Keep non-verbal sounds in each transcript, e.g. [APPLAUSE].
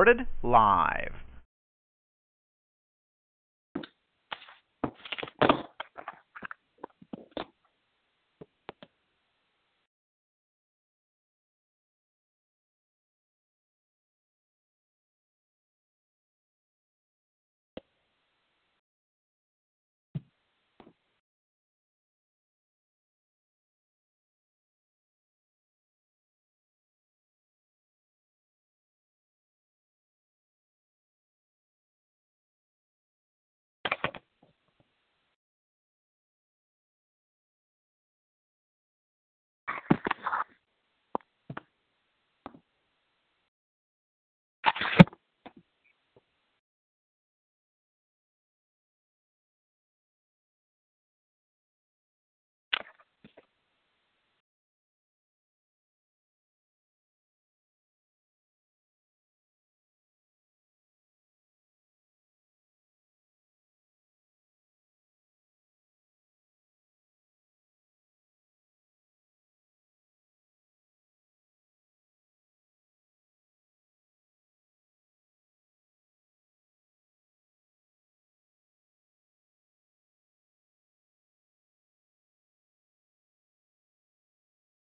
Recorded live.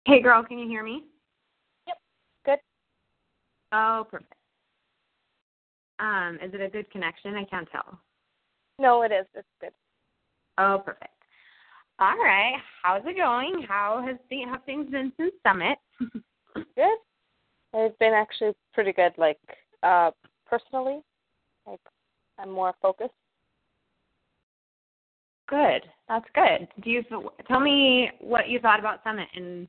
Hey, girl, can you hear me? Yep. Good. Oh, perfect. Um, is it a good connection? I can't tell. No, it is. It's good. Oh, perfect. All right. How's it going? How has the, have things been since Summit? [LAUGHS] good. It's been actually pretty good. Like uh, personally, like I'm more focused. Good. That's good. Do you tell me what you thought about Summit and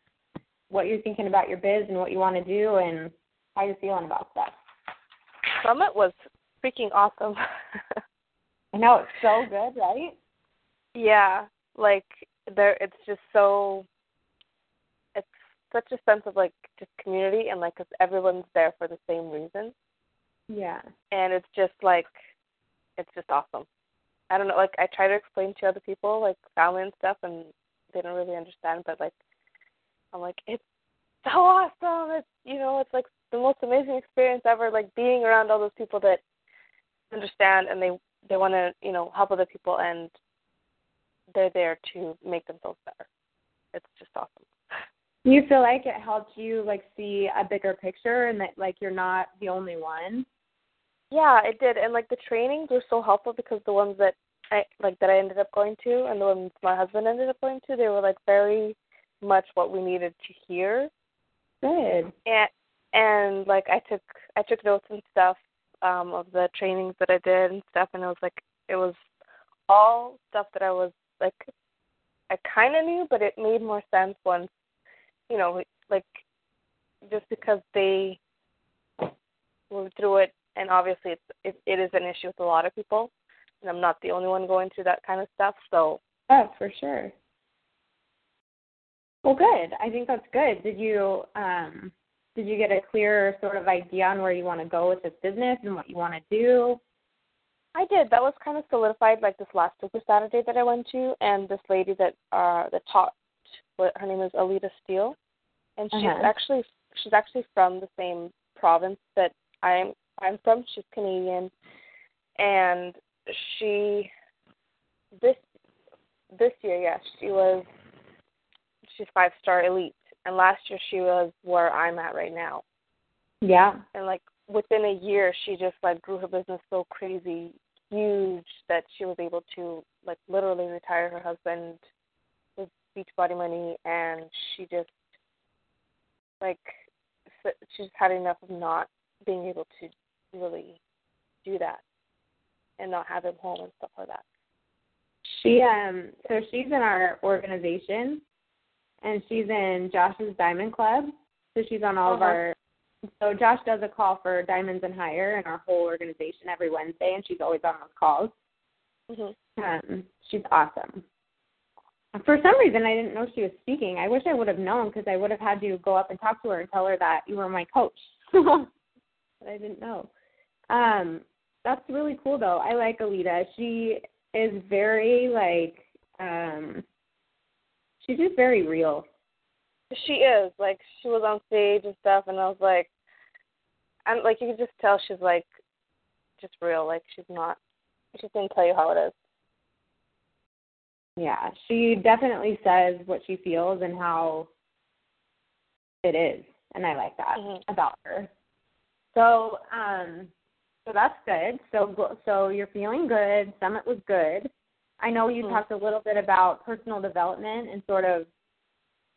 what you're thinking about your biz and what you want to do and how you're feeling about stuff. Summit was freaking awesome. [LAUGHS] I know it's so good, right? Yeah, like there, it's just so. It's such a sense of like just community and like cause everyone's there for the same reason. Yeah. And it's just like, it's just awesome. I don't know, like I try to explain to other people, like family and stuff, and they don't really understand. But like, I'm like, it's so awesome. It's you know, it's like the most amazing experience ever. Like being around all those people that understand and they they want to you know help other people and they're there to make themselves better. It's just awesome. Do you feel like it helped you like see a bigger picture and that like you're not the only one? Yeah, it did. And like the trainings were so helpful because the ones that I like that I ended up going to and the ones my husband ended up going to, they were like very much what we needed to hear. Good. And and like I took I took notes and stuff um of the trainings that I did and stuff and it was like it was all stuff that I was like I kind of knew but it made more sense once you know like just because they were through it and obviously it's it, it is an issue with a lot of people and I'm not the only one going through that kind of stuff so oh for sure well, good. I think that's good. Did you um, did you get a clear sort of idea on where you want to go with this business and what you want to do? I did. That was kind of solidified like this last Super Saturday that I went to, and this lady that uh that taught. Her name is Alita Steele, and she's uh-huh. actually she's actually from the same province that I'm I'm from. She's Canadian, and she this this year, yes, she was she's five star elite, and last year she was where I'm at right now. Yeah. And like within a year, she just like grew her business so crazy huge that she was able to like literally retire her husband with Beachbody money, and she just like she just had enough of not being able to really do that and not have him home and stuff like that. She um so she's in our organization and she's in Josh's Diamond Club. So she's on all uh-huh. of our. So Josh does a call for Diamonds and Higher and our whole organization every Wednesday, and she's always on those calls. Mm-hmm. Um, she's awesome. For some reason, I didn't know she was speaking. I wish I would have known because I would have had to go up and talk to her and tell her that you were my coach. [LAUGHS] but I didn't know. Um, that's really cool though. I like Alita. She is very like um she's just very real. She is like she was on stage and stuff, and I was like, I'm like you can just tell she's like just real. Like she's not. She's gonna tell you how it is. Yeah, she definitely says what she feels and how it is, and I like that Mhm. about her. So, um, so that's good. So, so you're feeling good. Summit was good. I know you Mhm. talked a little bit about personal development and sort of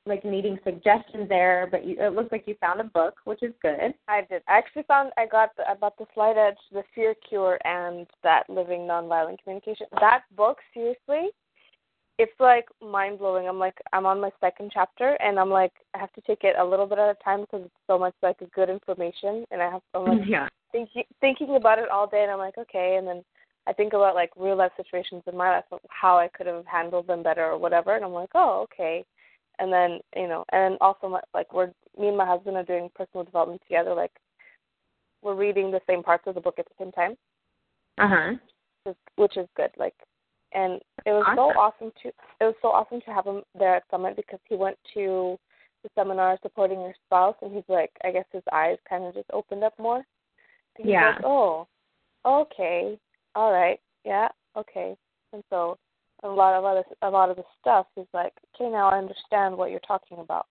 like needing suggestions there, but you, it looks like you found a book, which is good. I did. I actually found I got the, I bought the Slight Edge, the Fear Cure, and that Living Nonviolent Communication. That book, seriously, it's like mind blowing. I'm like I'm on my second chapter, and I'm like I have to take it a little bit at a time because it's so much like good information, and I have I'm like [LAUGHS] yeah. thinking thinking about it all day, and I'm like okay, and then I think about like real life situations in my life, how I could have handled them better or whatever, and I'm like oh okay, and then you know, and also my, like we're me and my husband are doing personal development together, like we're reading the same parts of the book at the same time, Uh huh. which is, which is good. Like, and it was so awesome to it was so awesome to have him there at Summit because he went to the seminar supporting your spouse, and he's like, I guess his eyes kind of just opened up more. And he's Yeah. Like, oh, okay, all right, yeah, okay. And so a lot of other a lot of the stuff is like, okay, now I understand what you're talking about.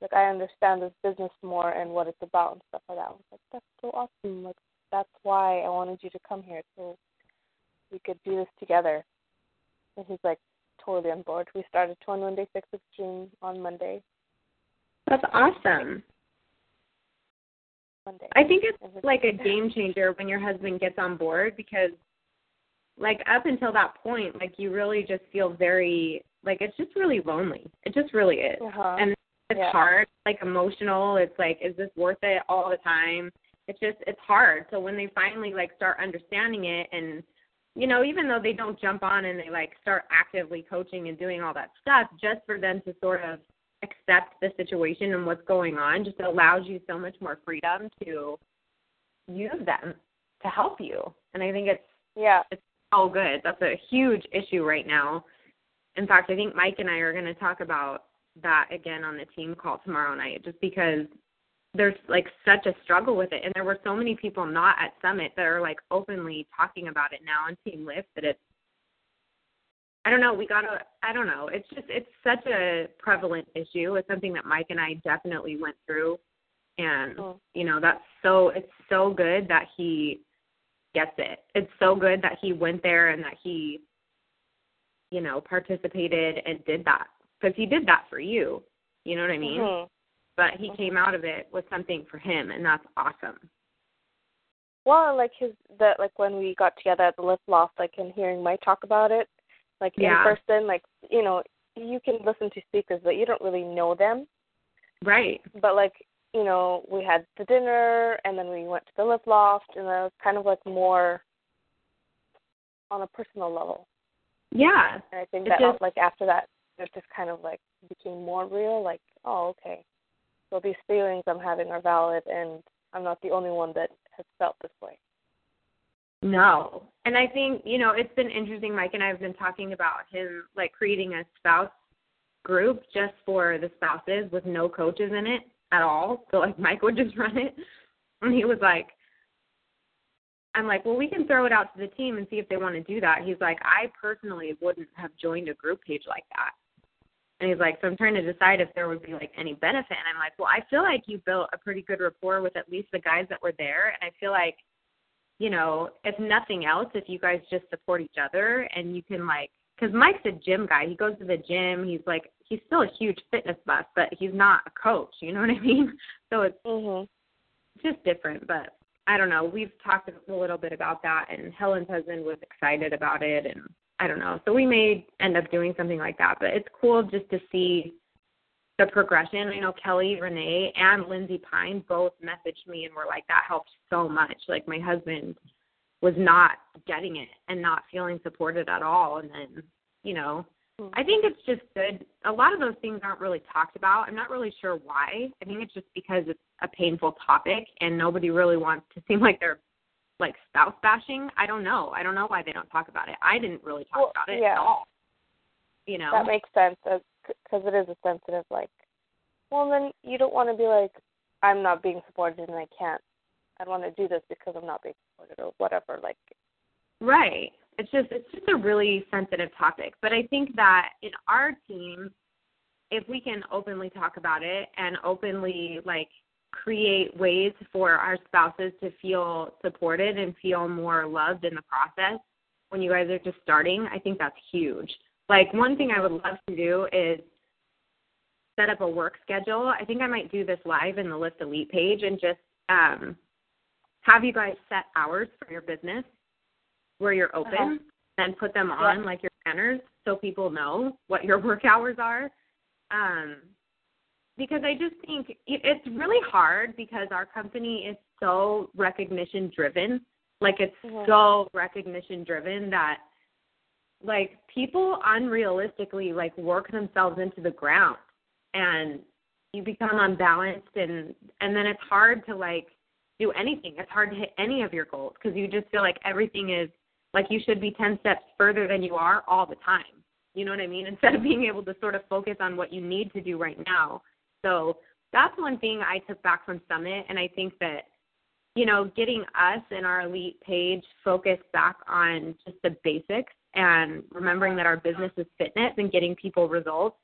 Like I understand this business more and what it's about and stuff like that. I was like, that's so awesome. Like that's why I wanted you to come here so we could do this together. And he's like totally on board. We started 21 Day Fix Extreme on Monday. That's awesome. I think it's like a game changer when your husband gets on board because like up until that point like you really just feel very like it's just really lonely. It just really is. Uh-huh. and it's Yeah. hard like emotional. It's like is this worth it all the time? It's just it's hard. So when they finally like start understanding it and you know even though they don't jump on and they like start actively coaching and doing all that stuff just for them to sort of accept the situation and what's going on just allows you so much more freedom to use them to help you and i think it's yeah. it's all good. That's a huge issue right now. In fact, I think Mike and I are going to talk about that again on the team call tomorrow night just because there's like such a struggle with it and there were so many people not at summit that are like openly talking about it now on team lift that it's I don't know, we got to I don't know. It's just it's such a prevalent issue. It's something that Mike and I definitely went through and Mm. you know, that's so it's so good that he gets it. It's so good that he went there and that he, you know, participated and did that because he did that for you. You know what I mean? Mhm. But he came out of it with something for him, and that's awesome. Well, like his that like when we got together at the lift loft, like and hearing Mike talk about it, like Yeah. in person, like you know, you can listen to speakers, but you don't really know them. Right. But like you know, we had the dinner, and then we went to the lift loft, and it was kind of like more on a personal level. Yeah. And I think that just- like after that, it just kind of like became more real. Like, oh, okay, so these feelings I'm having are valid, and I'm not the only one that has felt this way. No. And I think, you know, it's been interesting. Mike and I have been talking about him like creating a spouse group just for the spouses with no coaches in it at all. So like Mike would just [LAUGHS] run it. And he was like I'm like, well, we can throw it out to the team and see if they want to do that. He's like, I personally wouldn't have joined a group page like that. And he's like, so I'm trying to decide if there would be like any benefit. And I'm like, well, I feel like you built a pretty good rapport with at least the guys that were there. And I feel like, you know, if nothing else, if you guys just support each other and you can like, because Mike's a gym guy. He goes to the gym. He's like, he's still a huge fitness buff, but he's not a coach. You know what I mean? [LAUGHS] So it's Mhm. just different. But I don't know. We've talked a little bit about that, and Helen's husband was excited about it, and I don't know. So we may end up doing something like that. But it's cool just to see the progression. I know Kelly, Renee, and Lindsay Pine both messaged me and were like, that helped so much. Like my husband was not getting it and not feeling supported at all. And then, you know, hmm. I think it's just good. A lot of those things aren't really talked about. I'm not really sure why. I think it's just because it's a painful topic and nobody really wants to [LAUGHS] seem like they're like spouse bashing. I don't know. I don't know why they don't talk about it. I didn't really talk well, about it yeah. at all. You know. That makes sense because it is a sensitive like. Well, then you don't want to be like, I'm not being supported and I can't. I don't want to do this because I'm not being supported or whatever. Like. Right. It's just it's just a really sensitive topic, but I think that in our team, if we can openly talk about it and openly like create ways for our spouses to feel supported and feel more loved in the process when you guys are just starting, I think that's huge. Like one thing I would love to do is set up a work schedule. I think I might do this live in the Lift Elite page and just um, have you guys set hours for your business where you're open uh-huh. and put them on yeah. like your banners so people know what your [LAUGHS] work hours are. Um, because I just think it's really hard because our company is so recognition driven. Like it's mm-hmm. so recognition driven that like people unrealistically like work themselves into the ground and you become unbalanced and and then it's hard to like do anything. It's hard to hit any of your goals because you just feel like everything is like you should be 10 steps further than you are all the time. You know what I mean? [LAUGHS] Instead of being able to sort of focus on what you need to do right now so that's one thing I took back from Summit. And I think that, you know, getting us and our elite page focused back on just the basics and remembering that our business is fitness and getting people results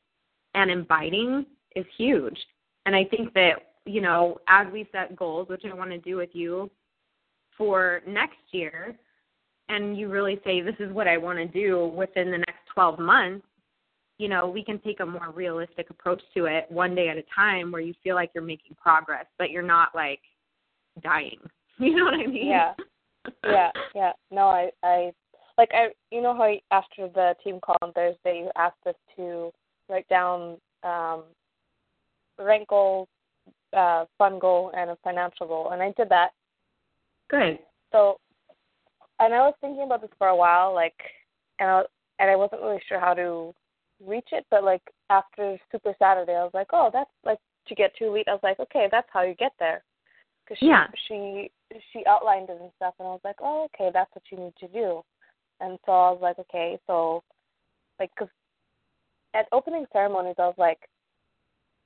and inviting is huge. And I think that, you know, as we set goals, which I want to do with you for next year, and you really say, this is what I want to do within the next 12 months, you know, we can take a more realistic approach to it one day at a time where you feel like you're making progress, but you're not like dying. [LAUGHS] You know what I mean? Yeah. Yeah, yeah. No, I I like I you know how after the team call on Thursday you asked us to write down um rank goals, uh fun goal and a financial goal and I did that. Good. So and I was thinking about this for a while, like and I and I wasn't really sure how to reach it, but like after Super Saturday, I was like, oh, that's like to get to elite. I was like, okay, that's how you get there. Cause she, yeah. she she outlined it and stuff, and I was like, oh, okay, that's what you need to do. And so I was like, okay, so like, cause at opening ceremonies, I was like,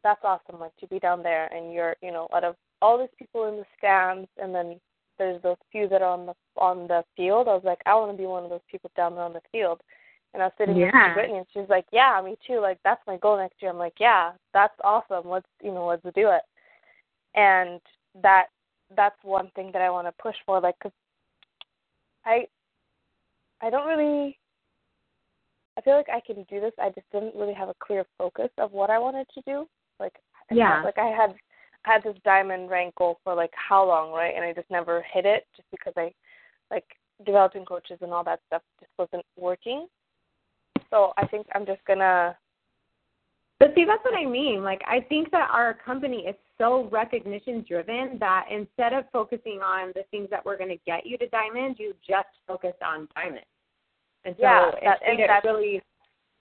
that's awesome, like to be down there and you're, you know, out of all these people in the stands, and then there's those few that are on the on the field. I was like, I want to be one of those people down there on the field. And I was sitting yeah. to Brittany, and she's like, "Yeah, me too. Like that's my goal next year." I'm like, "Yeah, that's awesome. Let's you know, let's do it." And that that's one thing that I want to push for, like, cause I I don't really. I feel like I can do this. I just didn't really have a clear focus of what I wanted to do. Like, yeah, like I had had this diamond rank goal for like how long, right? And I just never hit it, just because I like developing coaches and all that stuff just wasn't working. So I think I'm just gonna. But see, that's what I mean. Like, I think that our company is so recognition driven that instead of focusing on the things that we're going to get you to diamond, you just focus on diamond. And so yeah, that, it, it really,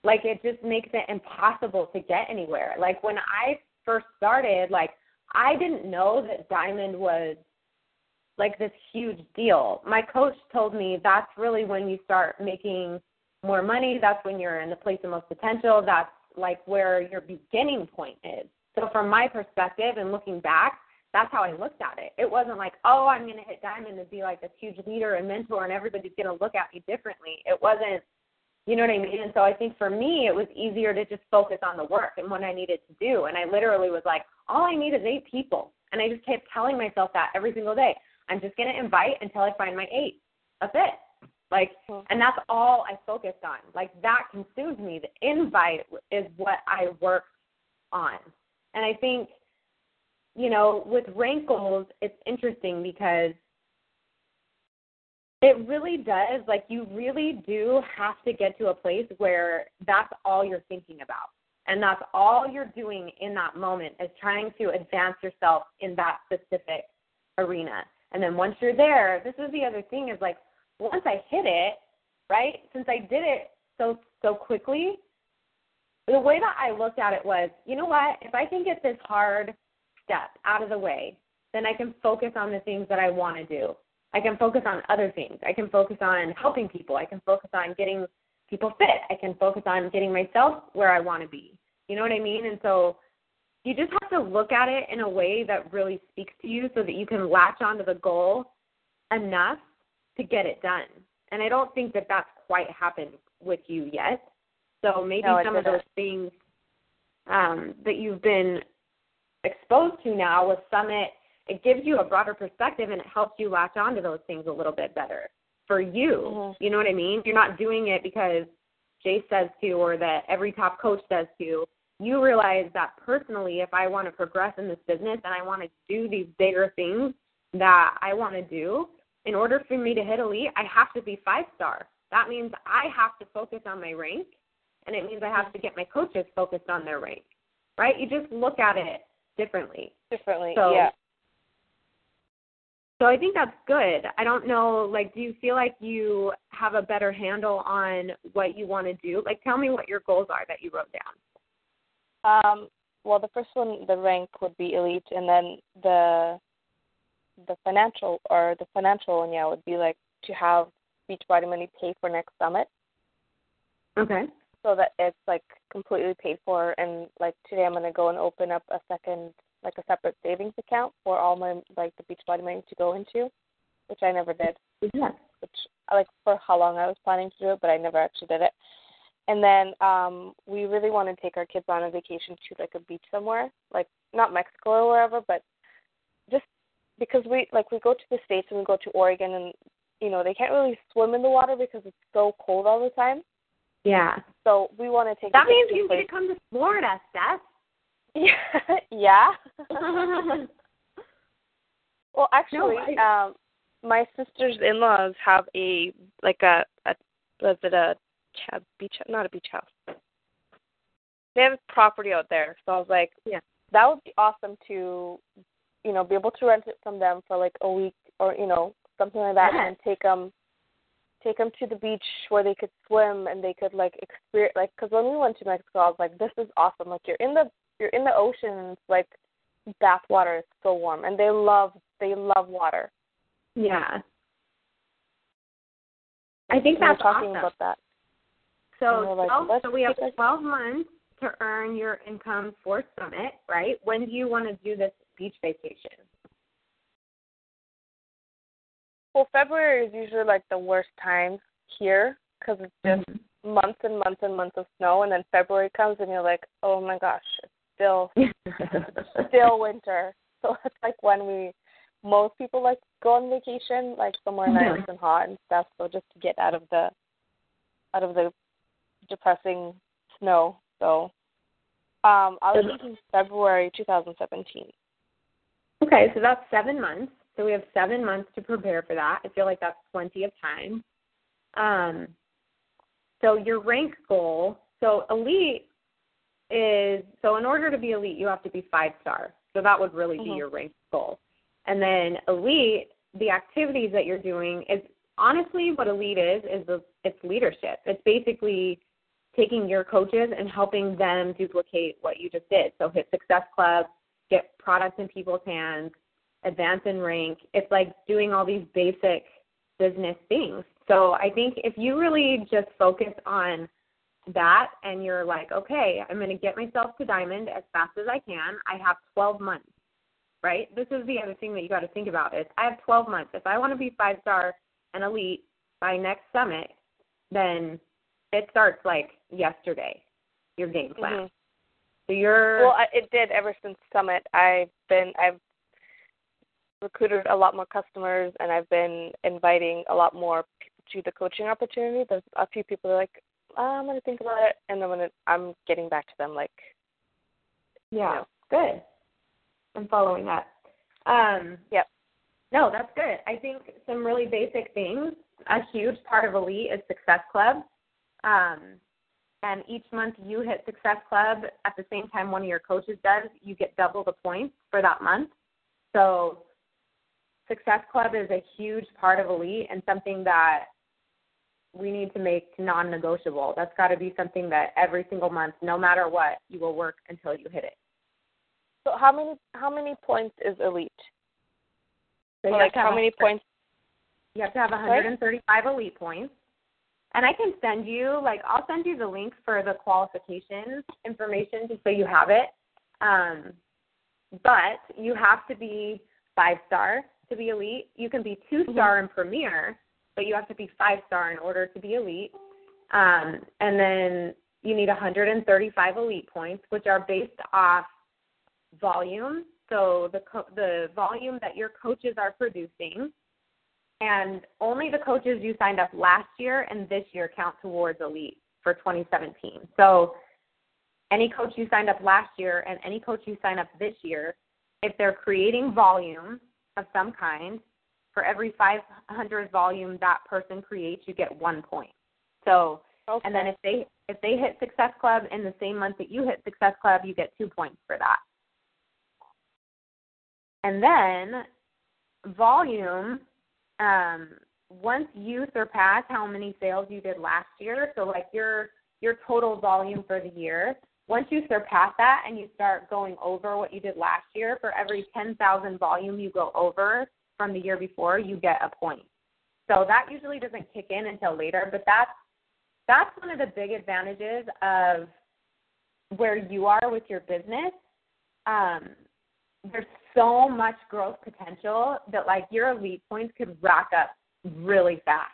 like, it just makes it impossible to get anywhere. Like when I first started, like I didn't know that diamond was like this huge deal. My coach told me that's really when you start making more money, that's when you're in the place of most potential. That's like where your beginning point is. So from my perspective and looking back, that's how I looked at it. It wasn't like, oh, I'm going to hit diamond and be like this huge leader and mentor, and everybody's going to look at me differently. It wasn't, you know what I mean? And so I think for me, it was easier to just focus on the work and what I needed to do. And I literally was like, all I need is eight people. And I just kept telling myself that every single day. I'm just going to invite until I find my eight. That's it. Like, mm-hmm. and that's all I focused on. Like that consumed me. The invite is what I worked on. And I think, you know, with goals, it's interesting because it really does. Like, you really do have to get to a place where that's all you're thinking about. And that's all you're doing in that moment is trying to advance yourself in that specific arena. And then once you're there, this is the other thing is like once I hit it, right? Since I did it so so quickly, the way that I looked at it was, you know what? If I can get this hard step out of the way, then I can focus on the things that I want to do. I can focus on other things. I can focus on helping people. I can focus on getting people fit. I can focus on getting myself where I want to be. You know what I mean? And so you just have to look at it in a way that really speaks to you so that you can latch onto the goal enough to get it done. And I don't think that that's quite happened with you yet. So maybe no, some of those things um, that you've been exposed to now with Summit, it gives you a broader perspective and it helps you latch onto those things a little bit better for you. Mm-hmm. You know what I mean? You're not doing it because Jay says to or that every top coach says to. You realize that personally, if I want to progress in this business and I want to do these bigger things that I want to do, in order for me to hit elite, I have to be five star. That means I have to focus on my rank, and it means I have to get my coaches focused on their rank. Right? You just look at it differently. Differently, so, yeah. So I think that's good. I don't know, like, do you feel like you have a better handle on what you want to do? Like, tell me what your goals are that you wrote down. Um, well, the first one, the rank would be elite, and then the the financial or the financial one, yeah, would be like to have Beachbody Money pay for next summit. Okay. So that it's like completely paid for, and like today I'm gonna go and open up a second, like a separate savings account for all my like the Beachbody Money to go into, which I never did. Yeah. Which like for how long I was planning to do it, but I never actually did it. And then um we really want to take our kids on a vacation to like a beach somewhere, like not Mexico or wherever, but just because we like we go to the states and we go to Oregon and you know they can't really swim in the water because it's so cold all the time. Yeah. So we want to take. That means you place. need to come to Florida, Steph. [LAUGHS] Yeah. yeah. [LAUGHS] well, actually, No, I- um, my sister's in-laws have a like a a was it a ch- beach not a beach house. They have a property out there, so I was like, Yeah. that would be awesome to, you know, be able to rent it from them for like a week or you know something like that, Yeah. and take them take them to the beach where they could swim and they could like experience like because when we went to Mexico, I was like, this is awesome. Like you're in the you're in the ocean, and it's like bath water is so warm, and they love they love water. Yeah. I think were that's talking awesome. about that. So, And like, 12, so we have take a- 12 months to earn your income for Summit, right? When do you want to do this beach vacation? Well, February is usually like the worst time here because it's just Mm-hmm. months and months and months of snow, and then February comes and you're like, oh my gosh, it's still [LAUGHS] still winter. So [LAUGHS] it's like when we most people like go on vacation, like somewhere Yeah. nice and hot and stuff. So just to get out of the out of the depressing snow. So um I was thinking February 2017. Okay, so that's seven months. So we have seven months to prepare for that. I feel like that's plenty of time. Um, so your rank goal, so elite is so in order to be elite, you have to be five star. So that would really be Mhm. your rank goal. And then elite, the activities that you're doing is honestly what elite is is the, it's leadership. It's basically taking your coaches and helping them duplicate what you just did. So hit Success Club, get products in people's hands, advance in rank. It's like doing all these basic business things. So I think if you really just focus on that and you're like, okay, I'm going to get myself to diamond as fast as I can. I have 12 months, right? This is the other thing that you got to think about is I have 12 months. If I want to be five star and elite by next summit, then it starts like yesterday. Your game plan. Mhm. So you're Well, it did ever since Summit. I've been I've recruited a lot more customers, and I've been inviting a lot more people to the coaching opportunity. There's a few people that are like, oh, I'm gonna think about it, and then when it, I'm getting back to them, like, Yeah, good. I'm following that. Um, Yep. No, that's good. I think some really basic things. A huge part of Elite is Success Club. Um, and each month you hit Success Club at the same time one of your coaches does, you get double the points for that month. So Success Club is a huge part of Elite and something that we need to make non negotiable. That's got to be something that every single month, no matter what, you will work until you hit it. So how many how many points is elite? So like how many points? You have to have 135 elite points. And I can send you like I'll send you the link for the qualifications information just so you have it. Um, but you have to be five star to be elite. You can be two star mm-hmm. in premier, but you have to be five star in order to be elite. Um, and then you need 135 elite points, which are based off volume. So the co- the volume that your coaches are producing, and only the coaches you signed up last year and this year count towards elite for 2017. So any coach you signed up last year and any coach you sign up this year, if they're creating volume of some kind, for every 500 volume that person creates, you get one point. So, okay. and then if they if they hit Success Club in the same month that you hit Success Club, you get two points for that. And then volume, um, once you surpass how many sales you did last year, so like your your total volume for the year, once you surpass that and you start going over what you did last year, for every 10,000 volume you go over from the year before, you get a point. So that usually doesn't kick in until later, but that's that's one of the big advantages of where you are with your business. Um, there's so much growth potential that like your elite points could rack up really fast.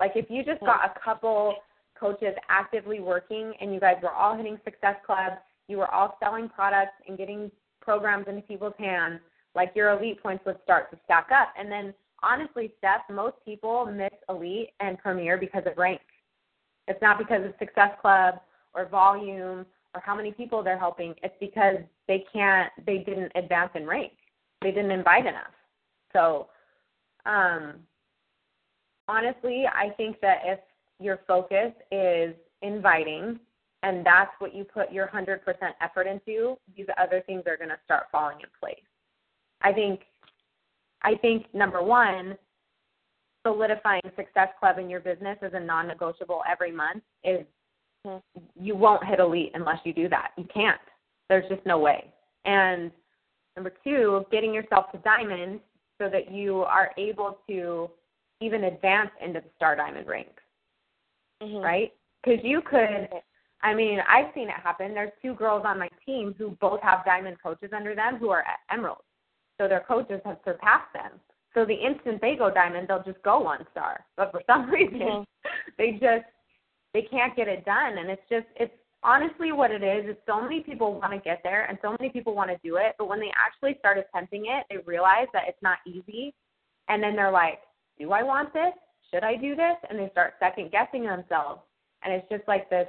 Like if you just got a couple coaches actively working and you guys were all hitting Success Club, you were all selling products and getting programs into people's hands, like your elite points would start to stack up. And then honestly, Steph, most people miss elite and premier because of rank. It's not because of Success Club or volume or how many people they're helping. It's because they can't, they didn't advance in rank. They didn't invite enough. So, um, honestly, I think that if your focus is inviting and that's what you put your 100% effort into, these other things are going to start falling in place. I think I think number 1, solidifying Success Club in your business as a non-negotiable every month is mm-hmm. you won't hit elite unless you do that. You can't. There's just no way. And number two, getting yourself to diamond so that you are able to even advance into the star diamond ranks. Mm-hmm. Right? Because you could, I mean, I've seen it happen. There's two girls on my team who both have diamond coaches under them who are at emerald. So their coaches have surpassed them. So the instant they go diamond, they'll just go one star. But for some [LAUGHS] reason, mm-hmm. they just they can't get it done and it's just it's honestly what it is is so many people want to get there and so many people want to do it but when they actually start attempting it they realize that it's not easy and then they're like do i want this should i do this and they start second guessing themselves and it's just like this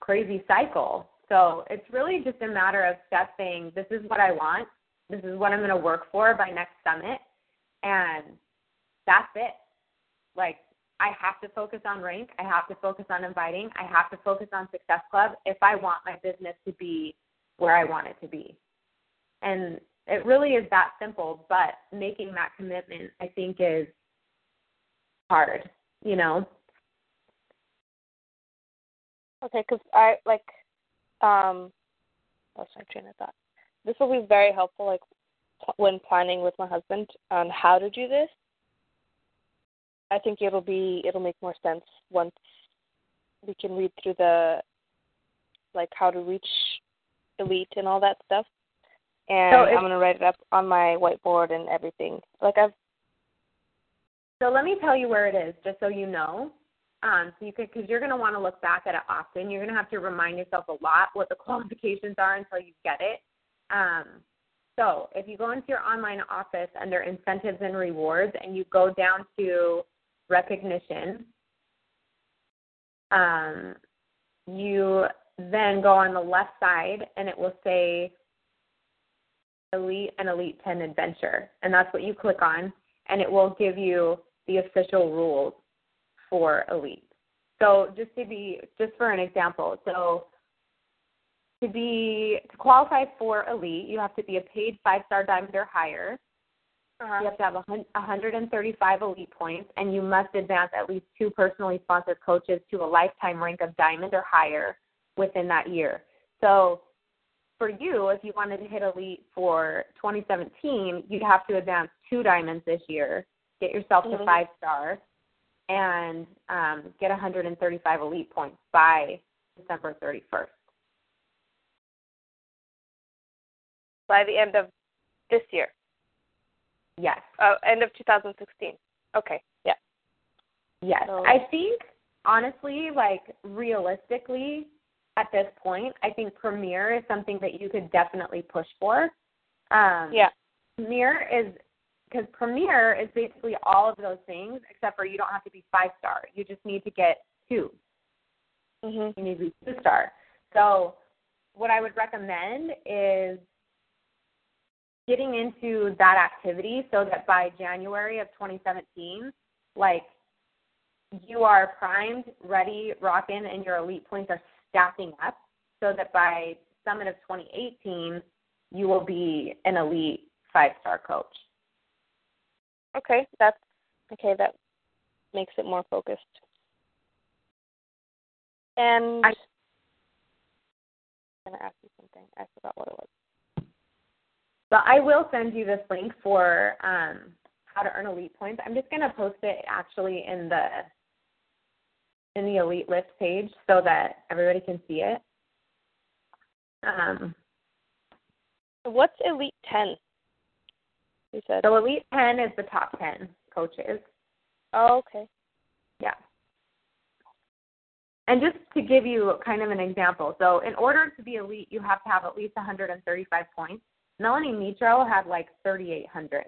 crazy cycle so it's really just a matter of Steph saying this is what i want this is what i'm going to work for by next summit and that's it like I have to focus on rank. I have to focus on inviting. I have to focus on Success Club if I want my business to be where I want it to be. And it really is that simple, but making that commitment, I think, is hard, you know? Okay, because I like, um, what's my train of thought? This will be very helpful, like, when planning with my husband on how to do this I think it'll be it'll make more sense once we can read through the like how to reach elite and all that stuff. And so I'm gonna write it up on my whiteboard and everything. Like I've. So let me tell you where it is, just so you know. Um, so you could, because you're going to want to look back at it often. You're going to have to remind yourself a lot what the [LAUGHS] qualifications are until you get it. Um, so if you go into your online office under incentives and rewards, and you go down to recognition. Um, you then go on the left side and it will say Elite and Elite 10 Adventure. And that's what you click on, and it will give you the official rules for Elite. So just to be just for an example, so to be to qualify for elite, you have to be a paid five star diamond or higher. Uh-huh. You have to have a 135 elite points, and you must advance at least two personally sponsored coaches to a lifetime rank of diamond or higher within that year. So for you, if you wanted to hit elite for 2017, you'd have to advance two diamonds this year, get yourself mm-hmm. to five stars, and um, get 135 elite points by December 31st. By the end of this year. Yes. Uh, end of 2016. Okay. Yeah. Yes. So, I think honestly, like realistically, at this point, I think Premier is something that you could definitely push for. Um, yeah. Premier is because Premier is basically all of those things, except for you don't have to be five star. You just need to get 2 Mm-hmm. You need to be two star. So, what I would recommend is getting into that activity so that by January of 2017, like you are primed, ready, rocking, and your elite points are stacking up so that by summit of 2018, you will be an elite five star coach. Okay, that's okay. That makes it more focused. And I, I'm gonna ask you something. I forgot what it was. But I will send you this link for um, how to earn elite points. I'm just gonna post it actually in the in the elite list page so that everybody can see it. Um, What's elite ten? You said. So elite ten is the top ten coaches. Oh, okay. Yeah. And just to give you kind of an example, so in order to be elite, you have to have at least 135 points. Melanie Mitro had like 3,800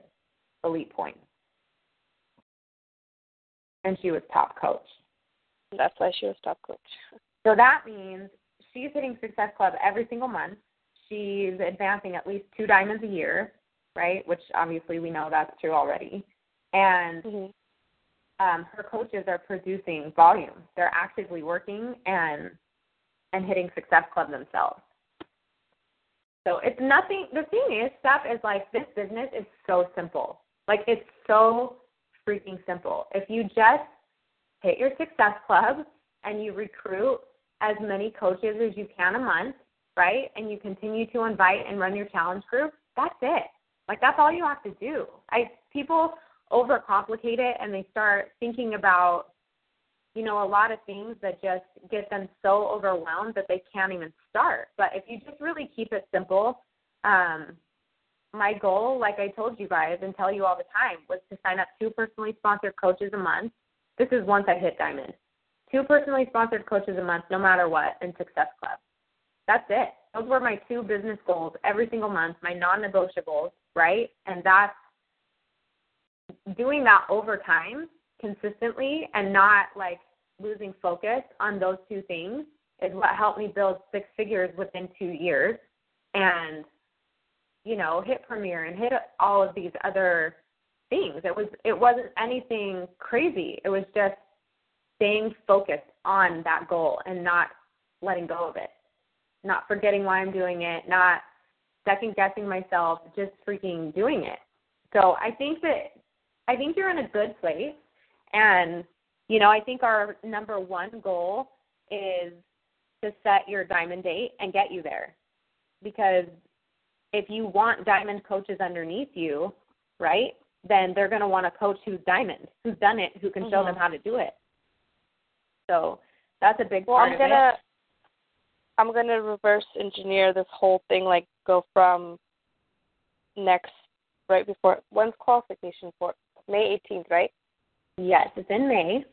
elite points, and she was top coach. That's why she was top coach. So that means she's hitting Success Club every single month. She's advancing at least two diamonds a year, right? Which obviously we know that's true already. And mm-hmm. um, her coaches are producing volume. They're actively working and and hitting Success Club themselves. So it's nothing. The thing is, Steph is like this business is so simple. Like it's so freaking simple. If you just hit your Success Club and you recruit as many coaches as you can a month, right? And you continue to invite and run your challenge group, that's it. Like that's all you have to do. I people overcomplicate it and they start thinking about you know a lot of things that just get them so overwhelmed that they can't even start. But if you just really keep it simple, um my goal, like I told you guys and tell you all the time, was to sign up two personally sponsored coaches a month. This is once I hit diamond. Two personally sponsored coaches a month, no matter what, in Success Club. That's it. Those were my two business goals every single month, my non negotiables, right? And that's doing that over time consistently and not like losing focus on those two things is what helped me build six figures within two years and you know hit premier and hit all of these other things. It was it wasn't anything crazy. It was just staying focused on that goal and not letting go of it not forgetting why i'm doing it not second guessing myself just freaking doing it so i think that I think you're in a good place. And, you know, I think our number one goal is to set your diamond date and get you there. Because if you want diamond coaches underneath you, right, then they're going to want a coach who's diamond, who's done it, who can mm-hmm. show them how to do it. So that's a big well, part I'm gonna, it. I'm going to reverse engineer this whole thing, like go from next, right before, when's qualification for? May 18th, right? Yes, it's in May.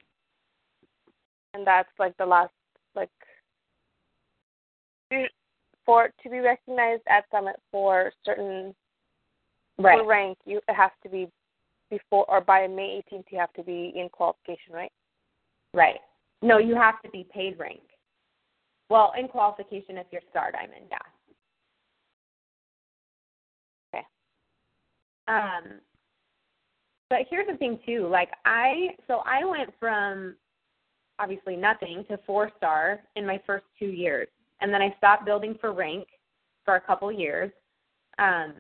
And that's like the last, like, for to be recognized at Summit for certain right. rank, you it has to be before or by May 18th. You have to be in qualification, right? Right. No, you have to be paid rank. Well, in qualification if you're Star Diamond, yeah. Okay. Um, but here's the thing too, like I so I went from obviously nothing to four star in my first two years. And then I stopped building for rank for a couple years um,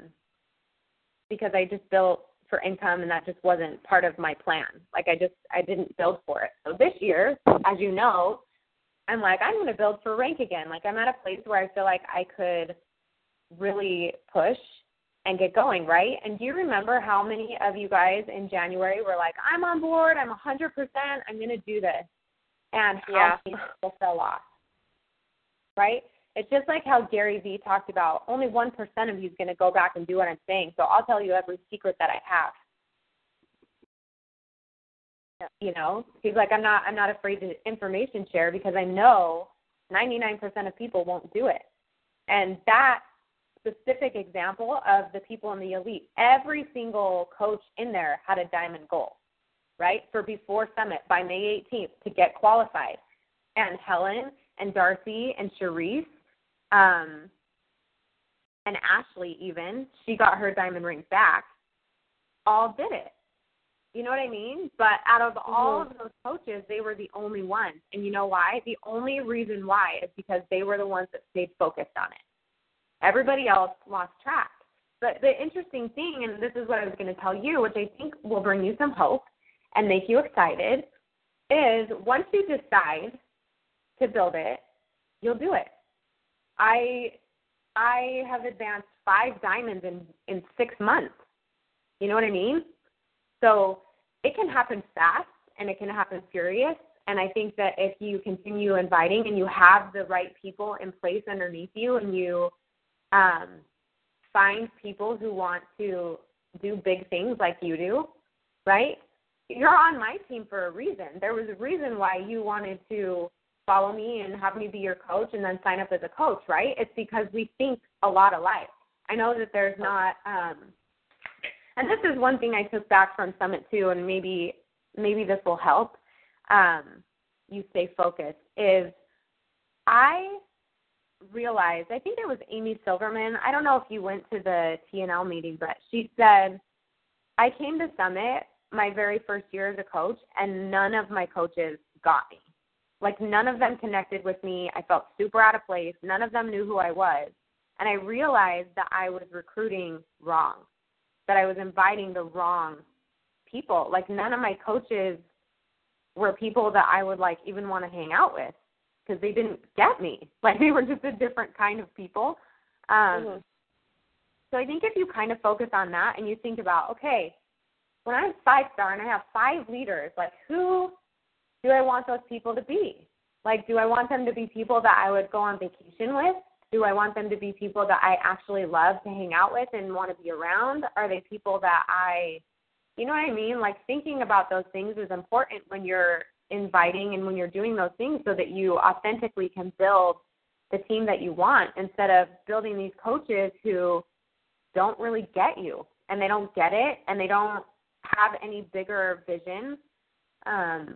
because I just built for income and that just wasn't part of my plan. Like I just I didn't build for it. So this year, as you know, I'm like I'm going to build for rank again. Like I'm at a place where I feel like I could really push and get going, right? And do you remember how many of you guys in January were like, I'm on board, I'm 100%, I'm going to do this. And how yeah. many people fell off, right? It's just like how Gary Vee talked about only 1% of you is going to go back and do what I'm saying. So I'll tell you every secret that I have. You know, he's like, I'm not, I'm not afraid to information share because I know 99% of people won't do it. And that specific example of the people in the elite. Every single coach in there had a diamond goal, right, for before summit by May 18th to get qualified. And Helen and Darcy and Cherise um, and Ashley, even, she got her diamond ring back, all did it. You know what I mean? But out of all mm-hmm. of those coaches, they were the only ones. And you know why? The only reason why is because they were the ones that stayed focused on it. Everybody else lost track. But the interesting thing, and this is what I was going to tell you, which I think will bring you some hope and make you excited, is once you decide to build it, you'll do it. I I have advanced five diamonds in in six months. You know what I mean? So it can happen fast and it can happen furious. And I think that if you continue inviting and you have the right people in place underneath you and you um, find people who want to do big things like you do, right? You're on my team for a reason. There was a reason why you wanted to follow me and have me be your coach and then sign up as a coach, right? It's because we think a lot alike. I know that there's not um and this is one thing I took back from Summit too and maybe maybe this will help um you stay focused is I realized, I think it was Amy Silverman. I don't know if you went to the TNL meeting, but she said, I came to Summit my very first year as a coach, and none of my coaches got me. Like, none of them connected with me. I felt super out of place. None of them knew who I was. And I realized that I was recruiting wrong, that I was inviting the wrong people. Like, none of my coaches were people that I would like even want to hang out with because they didn't get me. [LAUGHS] Like they were just a different kind of people. Um, mm-hmm. So I think if you kind of focus on that and you think about, okay, when I'm five star and I have five leaders, like who do I want those people to be? Like, do I want them to be people that I would go on vacation with? Do I want them to be people that I actually love to hang out with and want to be around? Are they people that I, you know what I mean? Like, thinking about those things is important when you're inviting and when you're doing those things so that you authentically can build the team that you want instead of building these coaches who don't really get you and they don't get it and they don't have any bigger vision. Um,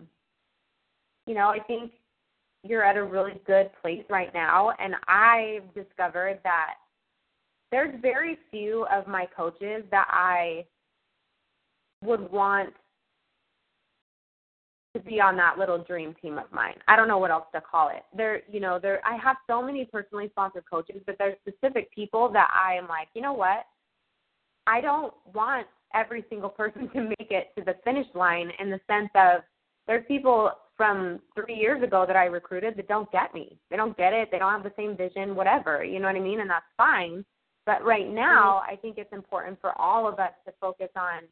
you know, I think you're at a really good place right now and I've discovered that there's very few of my coaches that I would want to be on that little dream team of mine. I don't know what else to call it. There, you know, there I have so many personally sponsored coaches, but there's specific people that I am like, you know what? I don't want every single [LAUGHS] person to make it to the finish line in the sense of there's people from three years ago that I recruited that don't get me. They don't get it. They don't have the same vision, whatever. You know what I mean? And that's fine. But right now, mm-hmm. I think it's important for all of us to focus on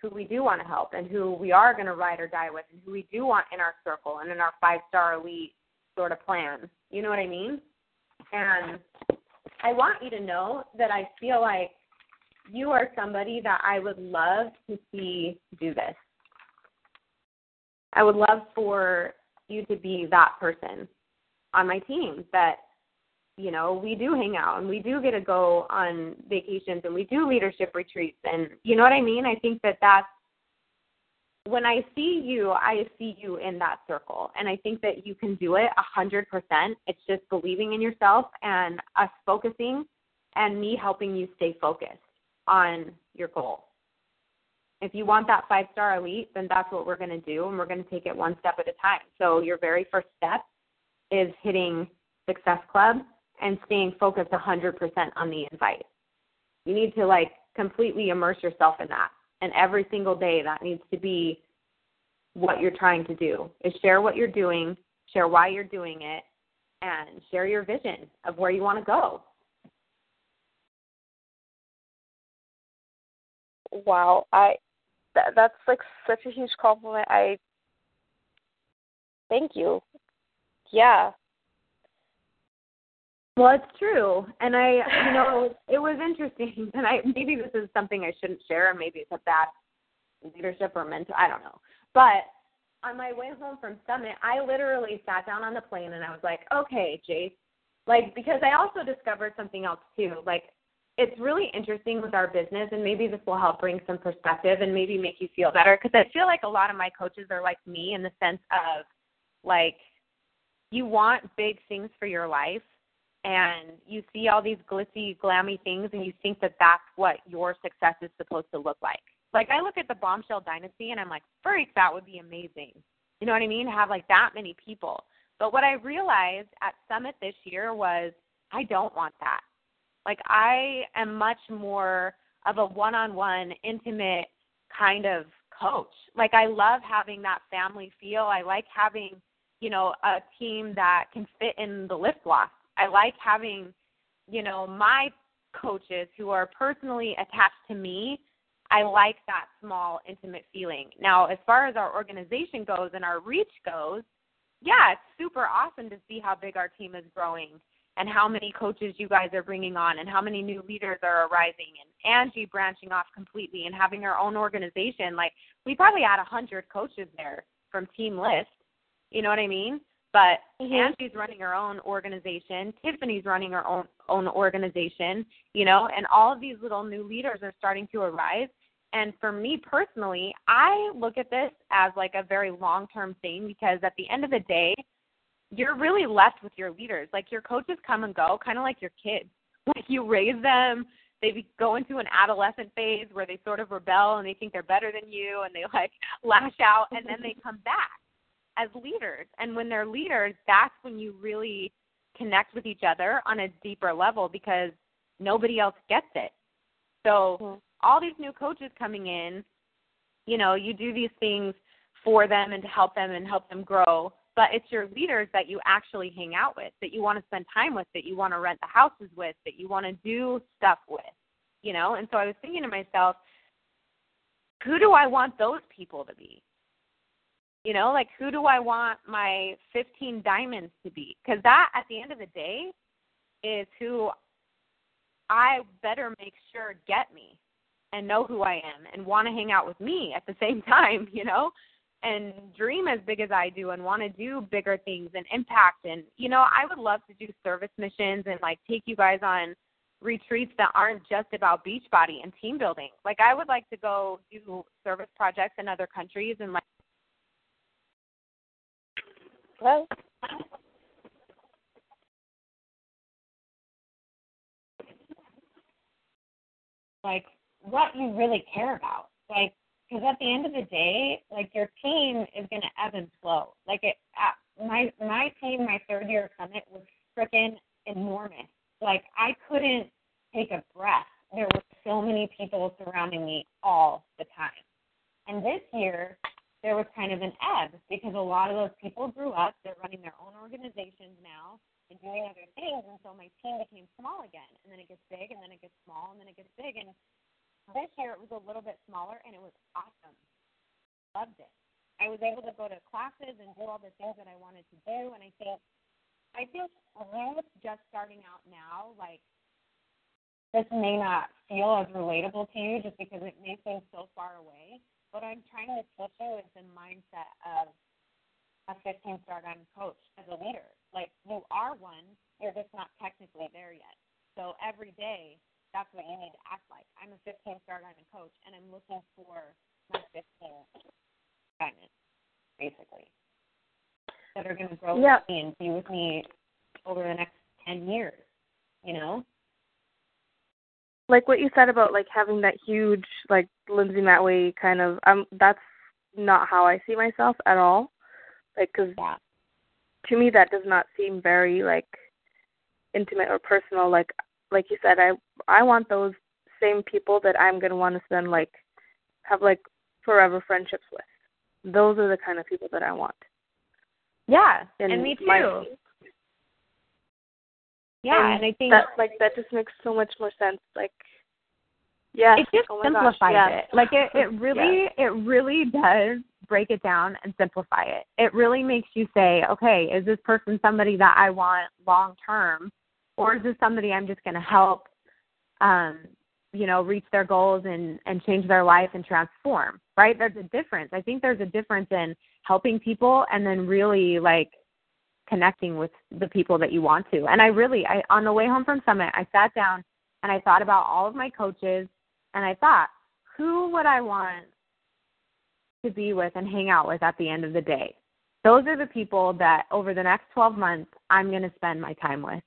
who we do want to help and who we are going to ride or die with and who we do want in our circle and in our five star elite sort of plan. You know what I mean? And I want you to know that I feel like you are somebody that I would love to see do this. I would love for you to be that person on my team that you know, we do hang out and we do get to go on vacations and we do leadership retreats and you know what I mean? I think that that's when I see you, I see you in that circle. And I think that you can do it a hundred percent. It's just believing in yourself and us focusing and me helping you stay focused on your goal. If you want that five star elite, then that's what we're going to do, and we're going to take it one step at a time. So your very first step is hitting Success Club and staying focused 100% on the invite. You need to like completely immerse yourself in that. And every single day that needs to be what you're trying to do is share what you're doing, share why you're doing it, and share your vision of where you want to go. Wow, I that, that's like such a huge compliment. I thank you. Yeah, well, it's true, and I, [LAUGHS] you know, it was interesting, [LAUGHS] and I maybe this is something I shouldn't share, and maybe it's a bad leadership or mentor, I don't know. But on my way home from Summit, I literally sat down on the plane and I was like, okay, Jace, like because I also discovered something else too. Like it's really interesting with our business, and maybe this will help bring some perspective and maybe make you feel better because I feel like a lot of my coaches are like me in the sense of like you want big things for your life and you see all these glitzy, glammy things, and you think that that's what your success is supposed to look like. Like I look at the Bombshell Dynasty, and I'm like, freak, that would be amazing. You know what I mean? Have like that many people. But what I realized at Summit this year was I don't want that. Like I am much more of a one-on-one, intimate kind of coach. Like I love having that family feel. I like having, you know, a team that can fit in the lift loft I like having, you know, my coaches who are personally attached to me. I like that small, intimate feeling. Now, as far as our organization goes and our reach goes, yeah, it's super awesome to see how big our team is growing and how many coaches you guys are bringing on and how many new leaders are arising and Angie branching off completely and having her own organization. Like we probably had a hundred coaches there from Team List. You know what I mean? But mm-hmm. Angie's running her own organization, Tiffany's running her own own organization, you know, and all of these little new leaders are starting to arise. And for me personally, I look at this as like a very long term thing because at the end of the day, you're really left with your leaders. Like your coaches come and go, kind of like your kids. Like you raise them, they go into an adolescent phase where they sort of rebel and they think they're better than you and they like [LAUGHS] lash out and then they come back as leaders. And when they're leaders, that's when you really connect with each other on a deeper level because nobody else gets it. So mm-hmm. all these new coaches coming in, you know, you do these things for them and to help them and help them grow. But it's your leaders that you actually hang out with, that you want to spend time with, that you want to rent the houses with, that you want to do stuff with, you know? And so I was thinking to myself, who do I want those people to be? You know, like who do I want my 15 diamonds to be? Because that, at the end of the day, is who I better make sure get me and know who I am and want to hang out with me at the same [LAUGHS] time, you know, and dream as big as I do and want to do bigger things and impact. And, you know, I would love to do service missions and like take you guys on retreats that aren't just about Beachbody and team building. Like I would like to go do service projects in other countries and like Hello? Like what you really care about. Like, because at the end of the day, like your team is going to ebb and flow. Like it, uh, my my team, my third year summit was freaking enormous. Like I couldn't take a breath. There were so many people surrounding me all the time. And this year, there was kind of an ebb because a lot of those people grew up, they're running their own organizations now and doing other things, and so my team became small again, and then it gets big, and then it gets small, and then it gets big, and this year it was a little bit smaller, and it was awesome. Loved it. I was able to go to classes and do all the things that I wanted to do, and I think, I think youth just starting out now, like this may not feel as relatable to you just because it may seem so far away what I'm trying to teach you is the mindset of a 15 star diamond coach as a leader. Like you are one, you're just not technically there yet. So every day, that's what you need to act like. I'm a 15 star diamond coach, and I'm looking for my 15 diamonds, basically, that are going to grow with me and be with me over the next 10 years. You know. like what you said about like having that huge like Lindsay Matway kind of um that's not how I see myself at all. Like cuz yeah. to me that does not seem very like intimate or personal like like you said I I want those same people that I'm going to want to spend like have like forever friendships with. Those are the kind of people that I want. Yeah, and me too. my- yeah, and and I think that like that just makes so much more sense. Like, yeah, it just oh gosh, simplifies yeah. it. Like it, it [LAUGHS] really, it really does break it down and simplify it. It really makes you say, okay, is this person somebody that I want long term, or is this somebody I'm just going to help, um, you know, reach their goals and and change their life and transform? Right? There's a difference. I think there's a difference in helping people and then really like connecting with the people that you want to. And I really, I on the way home from Summit, I sat down and I thought about all of my coaches and I thought, who would I want to be with and hang out with at the end of the day? Those are the people that over the next 12 months I'm going to spend my time with.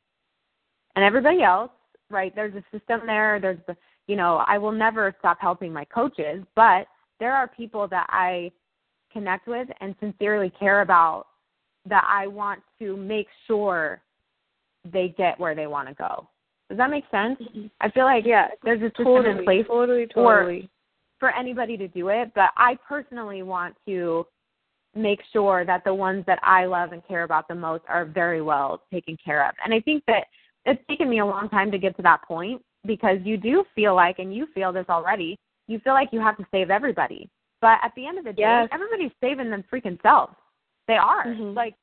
And everybody else, right? There's a system there. There's the, you know, I will never stop helping my coaches, but there are people that I connect with and sincerely care about that I want to make sure they get where they want to go. Does that make sense? Mm-hmm. I feel like yeah, there's a system totally, in place totally, for- totally. for anybody to do it, but I personally want to make sure that the ones that I love and care about the most are very well taken care of. And I think that it's taken me a long time to get to that point because you do feel like, and you feel this already, you feel like you have to save everybody. But at the end of the day, Yes. everybody's saving them freaking selves. They are. Mhm. Like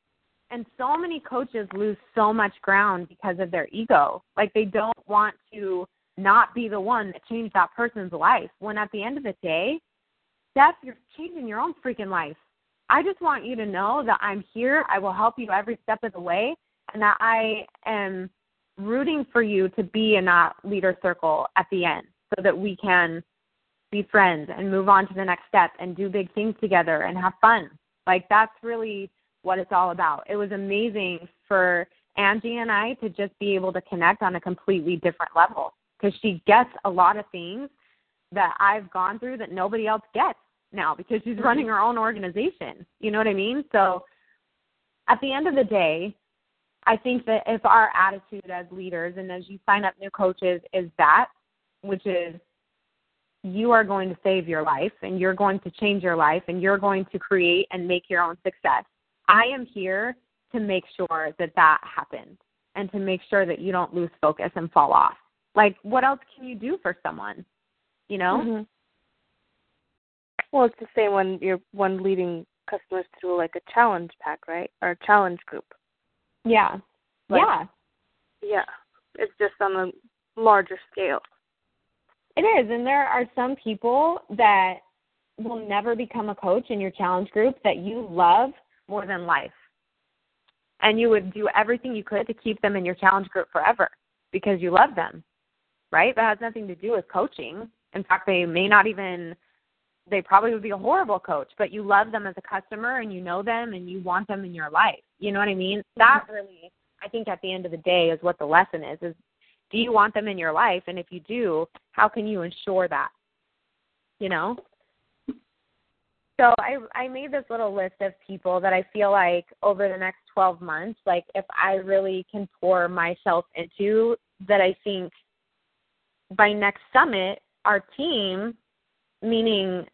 and so many coaches lose so much ground because of their ego. Like they don't want to not be the one that changed that person's life. When at the end of the day, Steph, you're changing your own freaking life. I just want you to know that I'm here. I will help you every step of the way, and that I am rooting for you to be in that leader circle at the end so that we can be friends and move on to the next step and do big things together and have fun. Like that's really what it's all about. It was amazing for Angie and I to just be able to connect on a completely different level because she gets a lot of things that I've gone through that nobody else gets now because she's mm-hmm. running her own organization. You know what I mean? So at the end of the day, I think that if our attitude as leaders and as you sign up new coaches is that, which is you are going to save your life and you're going to change your life and you're going to create and make your own success. I am here to make sure that that happens and to make sure that you don't lose focus and fall off. Like, what else can you do for someone? You know? Mhm. Well, it's the same when you're one leading customers through like a challenge pack, right? Or a challenge group. Yeah. Like- yeah. Yeah. It's just on a larger scale. It is, and there are some people that will never become a coach in your challenge group that you love more than life. And you would do everything you could to keep them in your challenge group forever because you love them. Right? That has nothing to do with coaching. In fact, they may not even they probably would be a horrible coach, but you love them as a customer and you know them and you want them in your life. You know what I mean? Mm-hmm. That really I think at the end of the day is what the lesson is is do you want them in your life and if you do how can you ensure that you know so i i made this little list of people that i feel like over the next 12 months like if i really can pour myself into that i think by next summit our team meaning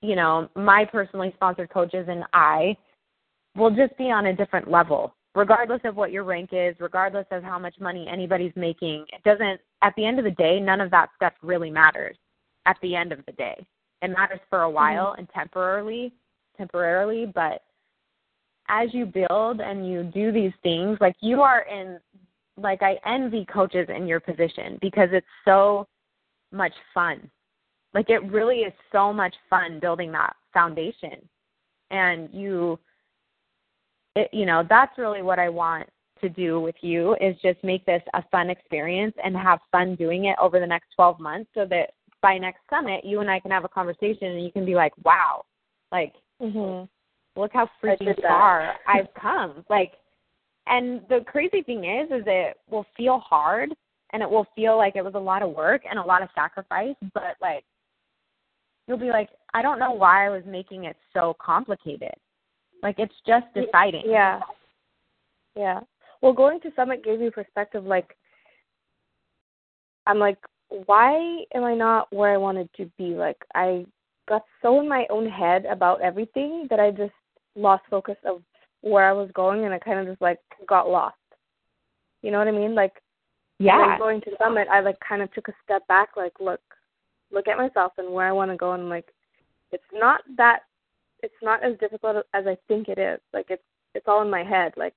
you know my personally sponsored coaches and i will just be on a different level regardless of what your rank is, regardless of how much money anybody's making, it doesn't at the end of the day, none of that stuff really matters at the end of the day. It matters for a mm-hmm. while and temporarily temporarily, but as you build and you do these things, like you are in like I envy coaches in your position because it's so much fun. Like it really is so much fun building that foundation. And you it, you know that's really what i want to do with you is just make this a fun experience and have fun doing it over the next 12 months so that by next summit you and i can have a conversation and you can be like wow like Mhm. look how freaking far i've come like and the crazy thing is is it will feel hard and it will feel like it was a lot of work and a lot of sacrifice, but like you'll be like, I don't know why I was making it so complicated. Like it's just deciding. Yeah. Yeah. Well, going to Summit gave me perspective. Like, I'm like, why am I not where I wanted to be? Like, I got so in my own head about everything that I just lost focus of where I was going, and I kind of just like got lost. You know what I mean? Like, yeah. Going to Summit, I like kind of took a step back. Like, look, look at myself and where I want to go, and like, it's not that, it's not as difficult as I think it is. Like, it's it's all in my head. Like,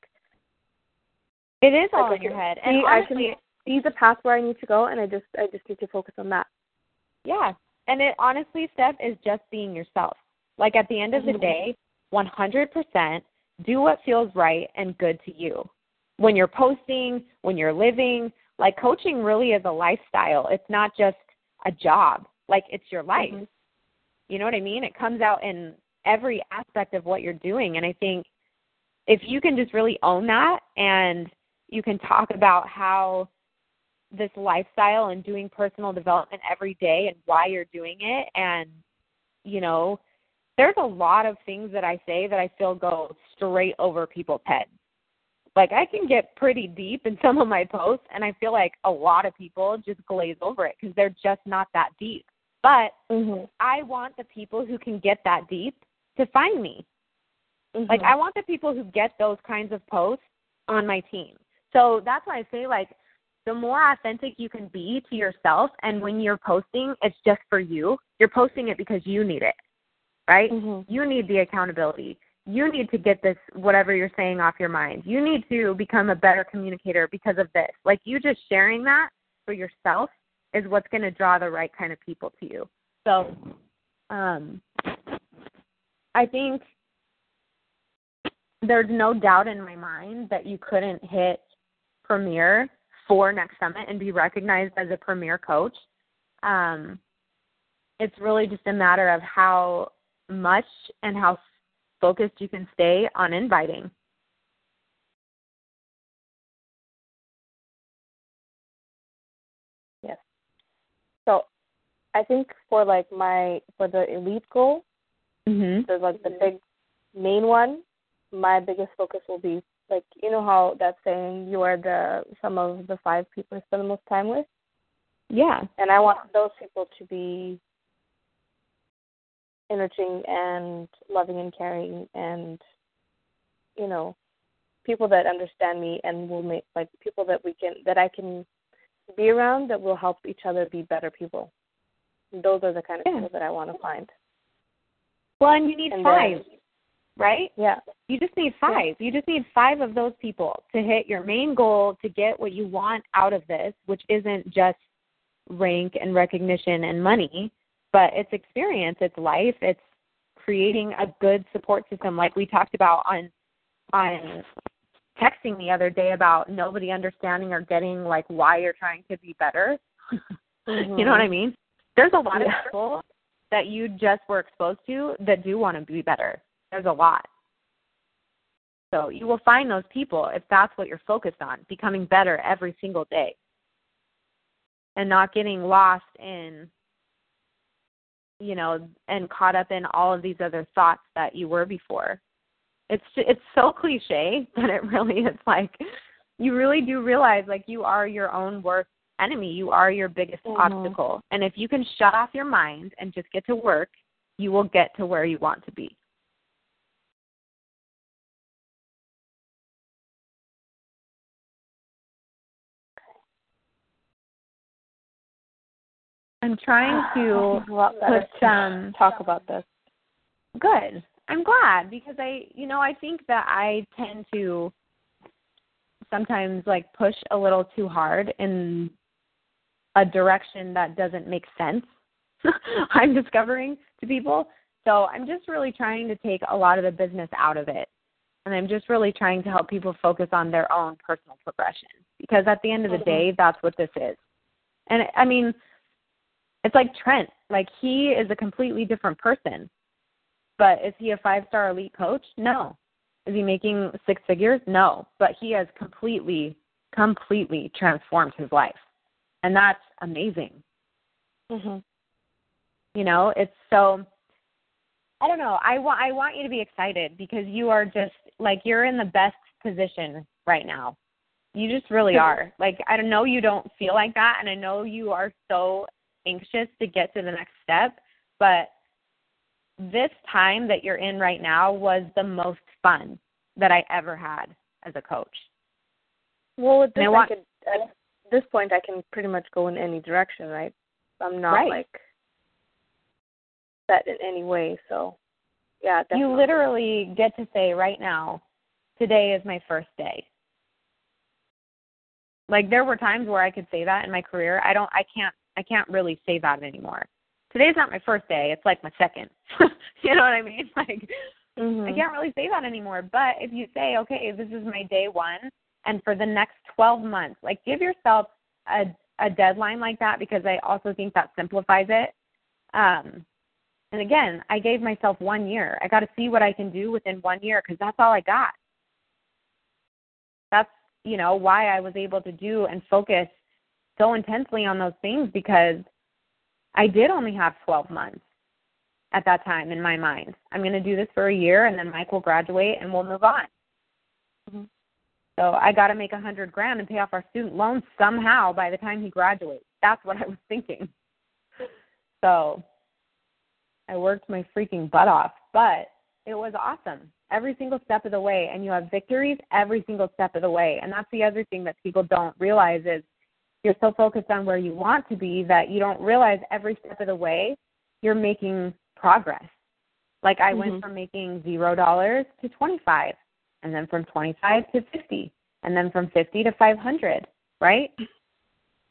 it is all in your head, and see, honestly, I can see the path where I need to go, and I just I just need to focus on that. Yeah, and it honestly, Steph, is just being yourself. Like at the end of the Mm-hmm. day, 100% do what feels right and good to you. When you're posting, when you're living, like coaching really is a lifestyle. It's not just a job. Like it's your life. Mm-hmm. You know what I mean? It comes out in every aspect of what you're doing. And I think if you can just really own that and you can talk about how this lifestyle and doing personal development every day and why you're doing it and you know there's a lot of things that I say that I feel go straight over people's heads. Like I can get pretty deep in some of my posts and I feel like a lot of people just glaze over it because they're just not that deep. But Mm-hmm. I want the people who can get that deep to find me. Mm-hmm. Like I want the people who get those kinds of posts on my team. So that's why I say like the more authentic you can be to yourself and when you're posting it's just for you. You're posting it because you need it. Right? Mm-hmm. You need the accountability. You need to get this whatever you're saying off your mind. You need to become a better communicator because of this. Like you just sharing that for yourself is what's going to draw the right kind of people to you. So um I think there's no doubt in my mind that you couldn't hit premier for next summit and be recognized as a premier coach um, it's really just a matter of how much and how focused you can stay on inviting Yes. So, I think for like my for the elite goal, mhm there's like the big main one. My biggest focus will be like you know how that saying you are the sum of the five people I spend the most time with, yeah and I want those people to be enriching and loving and caring and you know people that understand me and will make like people that we can that I can be around that will help each other be better people. Those are the kind of Yeah. people that I want to find. well and you need And five then- right Yeah. You just need five. You just need five of those people to hit your main goal to get what you want out of this, which isn't just rank and recognition and money, but it's experience, it's life, it's creating a good support system like we talked about on on texting the other day about nobody understanding or getting like why you're trying to be better. [LAUGHS] You know what I mm-hmm. mean? There's a lot of people that you just were exposed to that do want to be better. There's a lot. So you will find those people if that's what you're focused on, becoming better every single day. And not getting lost in you know, and caught up in all of these other thoughts that you were before. It's it's so cliche, [LAUGHS] but it really is like you really do realize like you are your own worst enemy. You are your biggest Mhm. obstacle. And if you can shut off your mind and just get to work, you will get to where you want to be. I'm trying [SIGHS] to put to um talk about this. good. I'm glad because I you know, I think that I tend to sometimes like push a little too hard in a direction that doesn't make sense. [LAUGHS] I'm discovering to people. So I'm just really trying to take a lot of the business out of it. And I'm just really trying to help people focus on their own personal progression because at the end of the Mhm. day, that's what this is. And I mean, it's like Trent. Like he is a completely different person. But is he a five star elite coach? No. Is he making six figures? No. But he has completely, completely transformed his life. and that's amazing. Mhm. You know, it's so I don't know. I want I want you to be excited because you are just like you're in the best position right now. You just really are. Like I don't know you don't feel like that and I know you are so anxious to get to the next step, but this time that you're in right now was the most fun that I ever had as a coach. Well, at this, I want, could, at this point, I can pretty much go in any direction, right? I'm not right. like set in any way, so yeah. Definitely. You literally get to say right now, today is my first day. Like there were times where I could say that in my career. I don't. I can't. I can't really say that anymore. Today's not my first day. It's like my second. [LAUGHS] you know what I mean? [LAUGHS] Like mm-hmm. I can't really say that anymore. But if you say, okay, this is my day one, and for the next 12 months, like give yourself a a deadline like that because I also think that simplifies it. Um, and again, I gave myself one year. I got to see what I can do within one year because that's all I got. That's you know why I was able to do and focus so intensely on those things because I did only have 12 months at that time in my mind. I'm going to do this for a year and then Mike will graduate and we'll move on. Mm-hmm. So I got to make a hundred grand and pay off our student loans somehow by the time he graduates. That's what I was thinking. So I worked my freaking butt off, but it was awesome every single step of the way. And you have victories every single step of the way. And that's the other thing that people don't realize is you're so focused on where you want to be that you don't realize every step of the way you're making progress. Like I mm-hmm. went from making zero dollars to twenty five, and then from twenty five to fifty, and then from fifty to five hundred, right?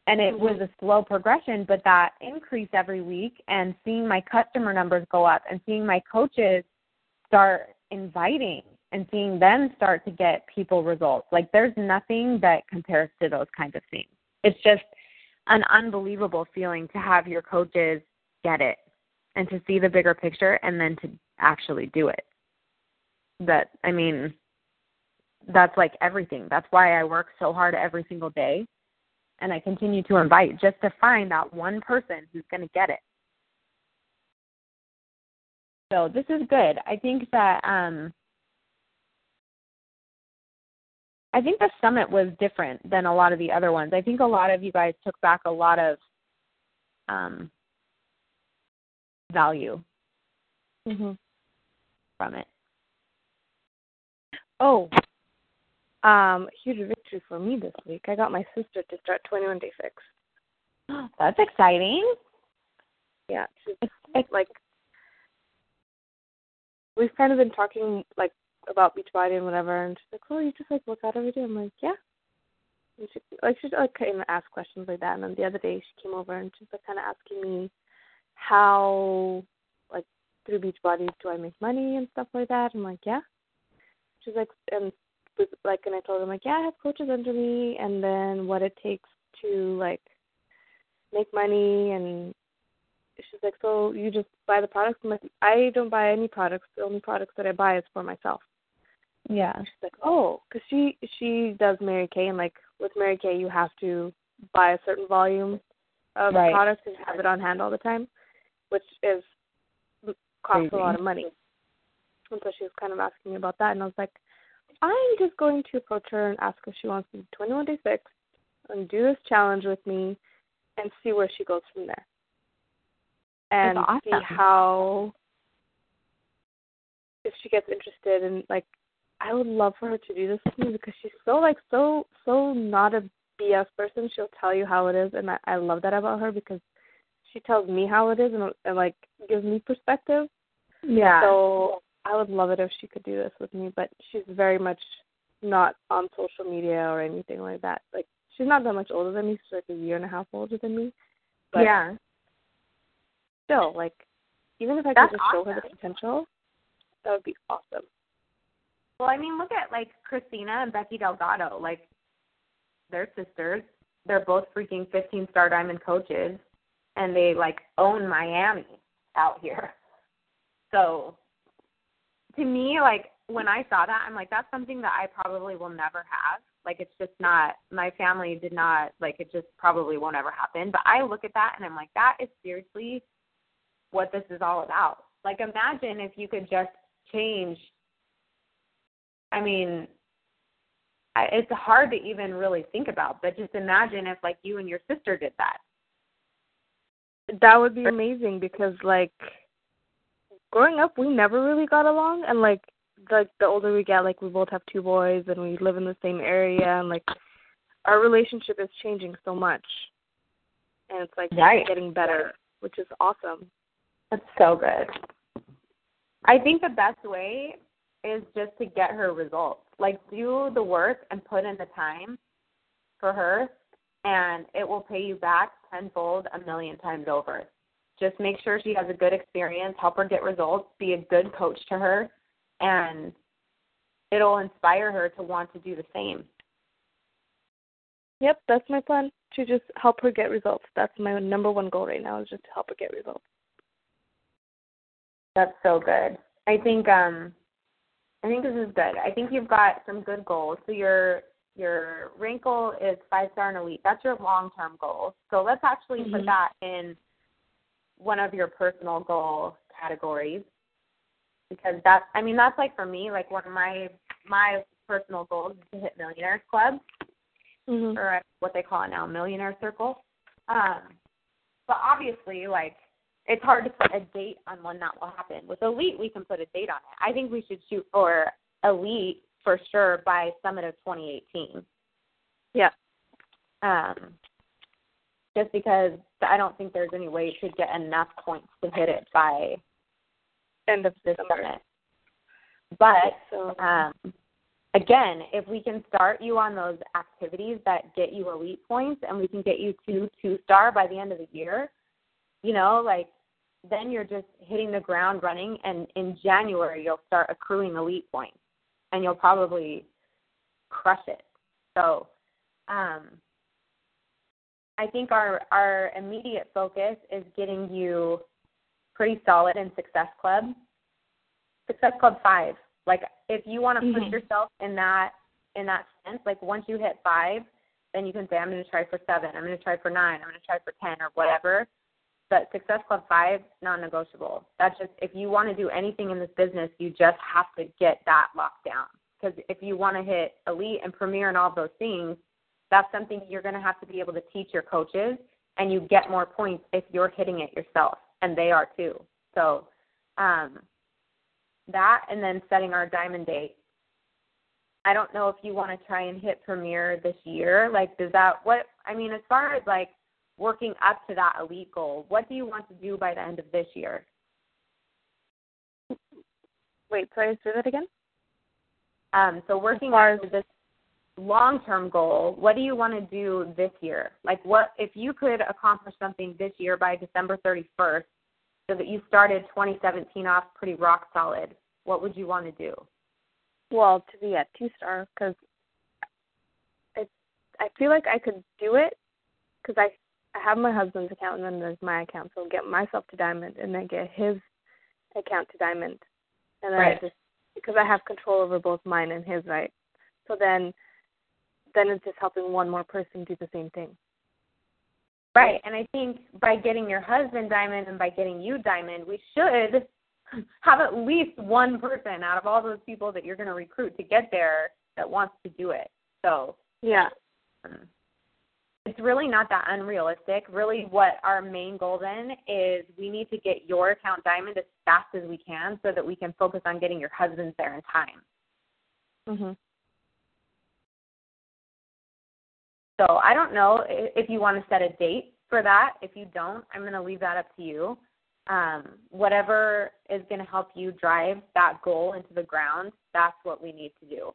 And it mm-hmm. was a slow progression, but that increase every week and seeing my customer numbers go up and seeing my coaches start inviting and seeing them start to get people results. Like there's nothing that compares to those kinds of things. It's just an unbelievable feeling to have your coaches get it and to see the bigger picture and then to actually do it. That I mean that's like everything. That's why I work so hard every single day and I continue to invite just to find that one person who's going to get it. So this is good. I think that um I think the summit was different than a lot of the other ones. I think a lot of you guys took back a lot of um, value mm-hmm. from it. Oh, um, huge victory for me this week. I got my sister to start 21 Day Fix. [GASPS] That's exciting. Yeah, it's like we've kind of been talking like about Beachbody and whatever, and she's like, "Oh, you just like work out every day." I'm like, "Yeah." And she like she like kind of ask questions like that, and then the other day she came over and she's like kind of asking me how like through Beachbody do I make money and stuff like that. I'm like, "Yeah." She's like, and was like, and I told her like, "Yeah, I have coaches under me, and then what it takes to like make money and she's like, so you just buy the products? I'm like, I don't buy any products. The only products that I buy is for myself. Yeah. She's like, oh, because she she does Mary Kay, and like with Mary Kay, you have to buy a certain volume of right. products and have it on hand all the time, which is costs Crazy. a lot of money. And so she was kind of asking me about that, and I was like, I'm just going to approach her and ask if she wants to do 21 Day Fix and do this challenge with me and see where she goes from there. And awesome. see how if she gets interested in like I would love for her to do this with me because she's so like so so not a BS person. She'll tell you how it is, and I, I love that about her because she tells me how it is and, and like gives me perspective. Yeah. So I would love it if she could do this with me, but she's very much not on social media or anything like that. Like she's not that much older than me. She's like a year and a half older than me. But yeah. Still, like even if I That's could just awesome. show her the potential, that would be awesome. Well, I mean, look at like Christina and Becky Delgado. Like, they're sisters. They're both freaking 15 star diamond coaches, and they like own Miami out here. So, to me, like when I saw that, I'm like, that's something that I probably will never have. Like it's just not my family did not like it just probably won't ever happen. But I look at that and I'm like, that is seriously what this is all about. Like imagine if you could just change I mean, I, it's hard to even really think about, but just imagine if like you and your sister did that. That would be amazing because like growing up we never really got along and like like the older we get like we both have two boys and we live in the same area and like our relationship is changing so much and it's like right. getting better which is awesome that's so good i think the best way is just to get her results like do the work and put in the time for her and it will pay you back tenfold a million times over just make sure she has a good experience, help her get results, be a good coach to her, and it'll inspire her to want to do the same. Yep, that's my plan to just help her get results. That's my number one goal right now is just to help her get results. That's so good. I think um I think this is good. I think you've got some good goals. So your your wrinkle is five star and elite. That's your long term goal. So let's actually mm-hmm. put that in one of your personal goal categories because that's I mean that's like for me like one of my my personal goals is to hit Millionaires Club mm-hmm. or what they call it now Millionaire Circle. Um, but obviously like it's hard to put a date on when that will happen. With Elite we can put a date on it. I think we should shoot for Elite for sure by Summit of 2018. Yeah. Um, just because I don't think there's any way to get enough points to hit it by end of this summit. But so. um, again, if we can start you on those activities that get you elite points, and we can get you to two star by the end of the year, you know, like then you're just hitting the ground running, and in January you'll start accruing elite points, and you'll probably crush it. So. Um, I think our our immediate focus is getting you pretty solid in Success Club. Success Club five. Like if you want to mm-hmm. push yourself in that in that sense, like once you hit five, then you can say, I'm gonna try for seven, I'm gonna try for nine, I'm gonna try for ten or whatever. But Success Club five, non negotiable. That's just if you want to do anything in this business, you just have to get that locked down. Because if you want to hit elite and premier and all those things, that's something you're going to have to be able to teach your coaches, and you get more points if you're hitting it yourself, and they are too. So, um, that and then setting our diamond date. I don't know if you want to try and hit Premier this year. Like, does that what I mean? As far as like working up to that elite goal, what do you want to do by the end of this year? Wait, sorry, say that again. Um, so working towards this long term goal, what do you want to do this year? Like what if you could accomplish something this year by December 31st so that you started 2017 off pretty rock solid, what would you want to do? Well, to be at two star cuz I I feel like I could do it cuz I I have my husband's account and then there's my account, so I'll get myself to diamond and then get his account to diamond. And then right. I just because I have control over both mine and his, right? So then then it's just helping one more person do the same thing. Right. And I think by getting your husband diamond and by getting you diamond, we should have at least one person out of all those people that you're going to recruit to get there that wants to do it. So, yeah. Um, it's really not that unrealistic. Really, what our main goal then is we need to get your account diamond as fast as we can so that we can focus on getting your husband there in time. Mhm. So I don't know if you want to set a date for that. If you don't, I'm going to leave that up to you. Um, whatever is going to help you drive that goal into the ground, that's what we need to do.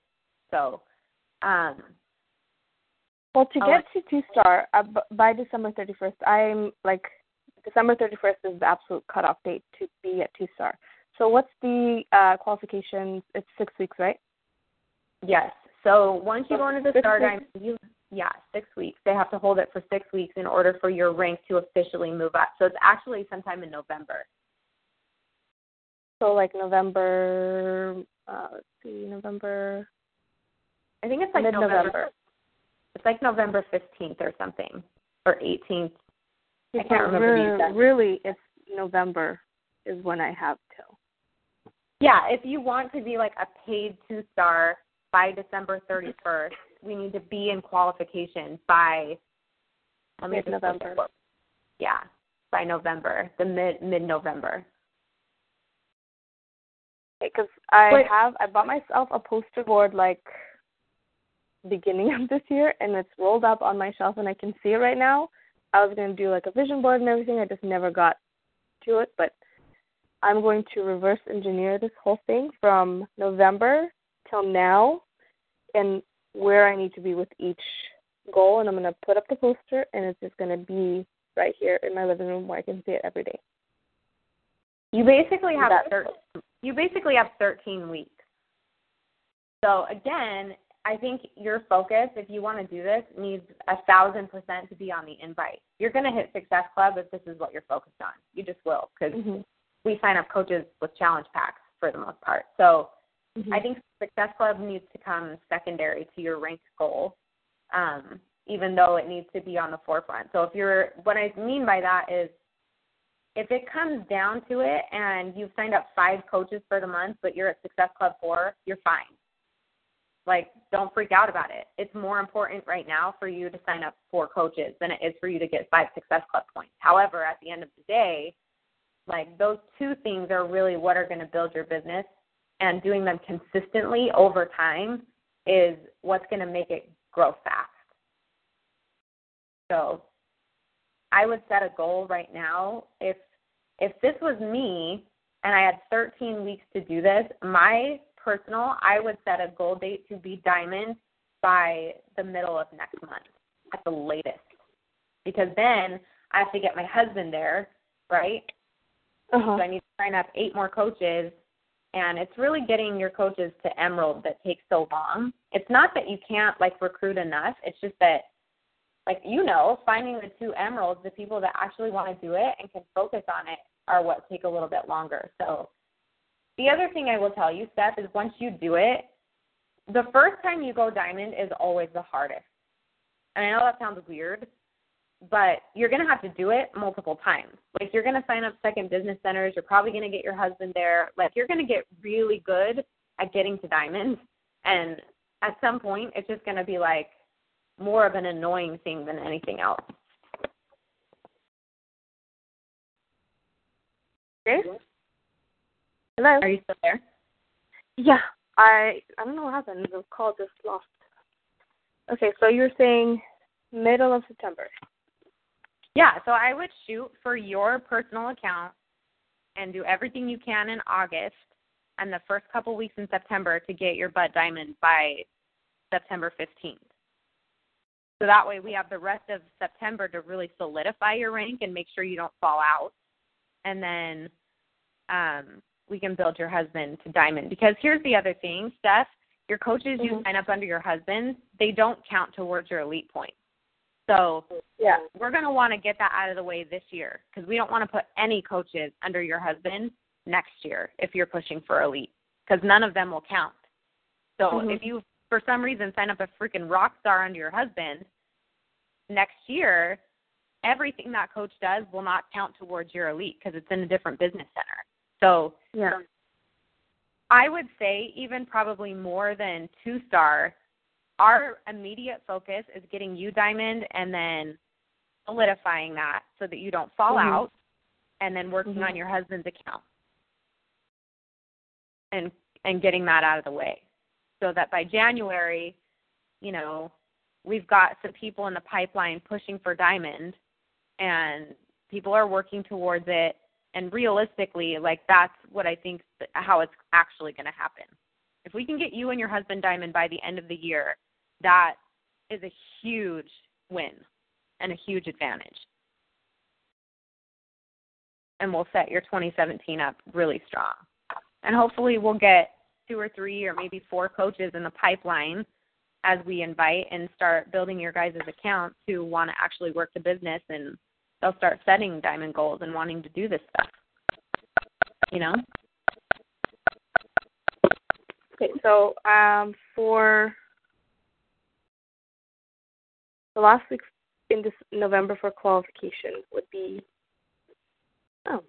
So, um, well, to get to two star uh, by December 31st, I'm like December 31st is the absolute cutoff date to be at two star. So, what's the uh, qualifications? It's six weeks, right? Yes. So once you go into the star time, you yeah, six weeks. They have to hold it for six weeks in order for your rank to officially move up. So it's actually sometime in November. So like November, uh, let's see, November. I think it's like November. It's like November 15th or something, or 18th. I can't remember. Really, really, it's November is when I have till. Yeah, if you want to be like a paid two star by December 31st, we need to be in qualification by mid November. Yeah, by November, the mid mid November. Because I Wait. have I bought myself a poster board like beginning of this year, and it's rolled up on my shelf, and I can see it right now. I was gonna do like a vision board and everything. I just never got to it, but I'm going to reverse engineer this whole thing from November till now and where I need to be with each goal. And I'm going to put up the poster, and it's just going to be right here in my living room where I can see it every day. You basically have thir- you basically have 13 weeks. So again, I think your focus, if you want to do this, needs a thousand percent to be on the invite. You're going to hit Success Club if this is what you're focused on. You just will because mm-hmm we sign up coaches with challenge packs for the most part. So mm-hmm. I think Success Club needs to come secondary to your rank goal, um, even though it needs to be on the forefront. So if you're, what I mean by that is, if it comes down to it and you've signed up five coaches for the month, but you're at Success Club four, you're fine. Like, don't freak out about it. It's more important right now for you to sign up for coaches than it is for you to get five Success Club points. However, at the end of the day, like those two things are really what are going to build your business and doing them consistently over time is what's going to make it grow fast. So I would set a goal right now. If if this was me and I had 13 weeks to do this, my personal, I would set a goal date to be diamond by the middle of next month at the latest. Because then I have to get my husband there, right? Uh-huh. So I need to sign up eight more coaches. And it's really getting your coaches to Emerald that takes so long. It's not that you can't like recruit enough. It's just that, like you know, finding the two Emeralds, the people that actually want to do it and can focus on it, are what take a little bit longer. So the other thing I will tell you, Steph, is once you do it, the first time you go diamond is always the hardest. And I know that sounds weird, but you're going to have to do it multiple times. Like you're going to sign up second business centers, you're probably going to get your husband there. Like you're going to get really good at getting to diamonds and at some point it's just going to be like more of an annoying thing than anything else. Okay. Hello. Are you still there? Yeah. I I don't know what happened. The call just lost. Okay, so you're saying middle of September. Yeah, so I would shoot for your personal account and do everything you can in August and the first couple weeks in September to get your butt diamond by September 15th. So that way we have the rest of September to really solidify your rank and make sure you don't fall out. And then um, we can build your husband to diamond. Because here's the other thing, Steph, your coaches mm-hmm. you sign up under your husband, they don't count towards your elite points. So yeah, we're going to want to get that out of the way this year because we don't want to put any coaches under your husband next year if you're pushing for elite because none of them will count. So mm-hmm. if you for some reason sign up a freaking rock star under your husband next year, everything that coach does will not count towards your elite because it's in a different business center. So yeah. I would say even probably more than two star our immediate focus is getting you diamond and then solidifying that so that you don't fall mm-hmm. out and then working mm-hmm. on your husband's account and and getting that out of the way so that by January, you know, we've got some people in the pipeline pushing for diamond and people are working towards it and realistically like that's what I think how it's actually going to happen. If we can get you and your husband diamond by the end of the year, that is a huge win and a huge advantage. And we'll set your 2017 up really strong. And hopefully, we'll get two or three or maybe four coaches in the pipeline as we invite and start building your guys' accounts who want to actually work the business and they'll start setting diamond goals and wanting to do this stuff. You know? Okay, so um, for the last week in this November for qualification would be oh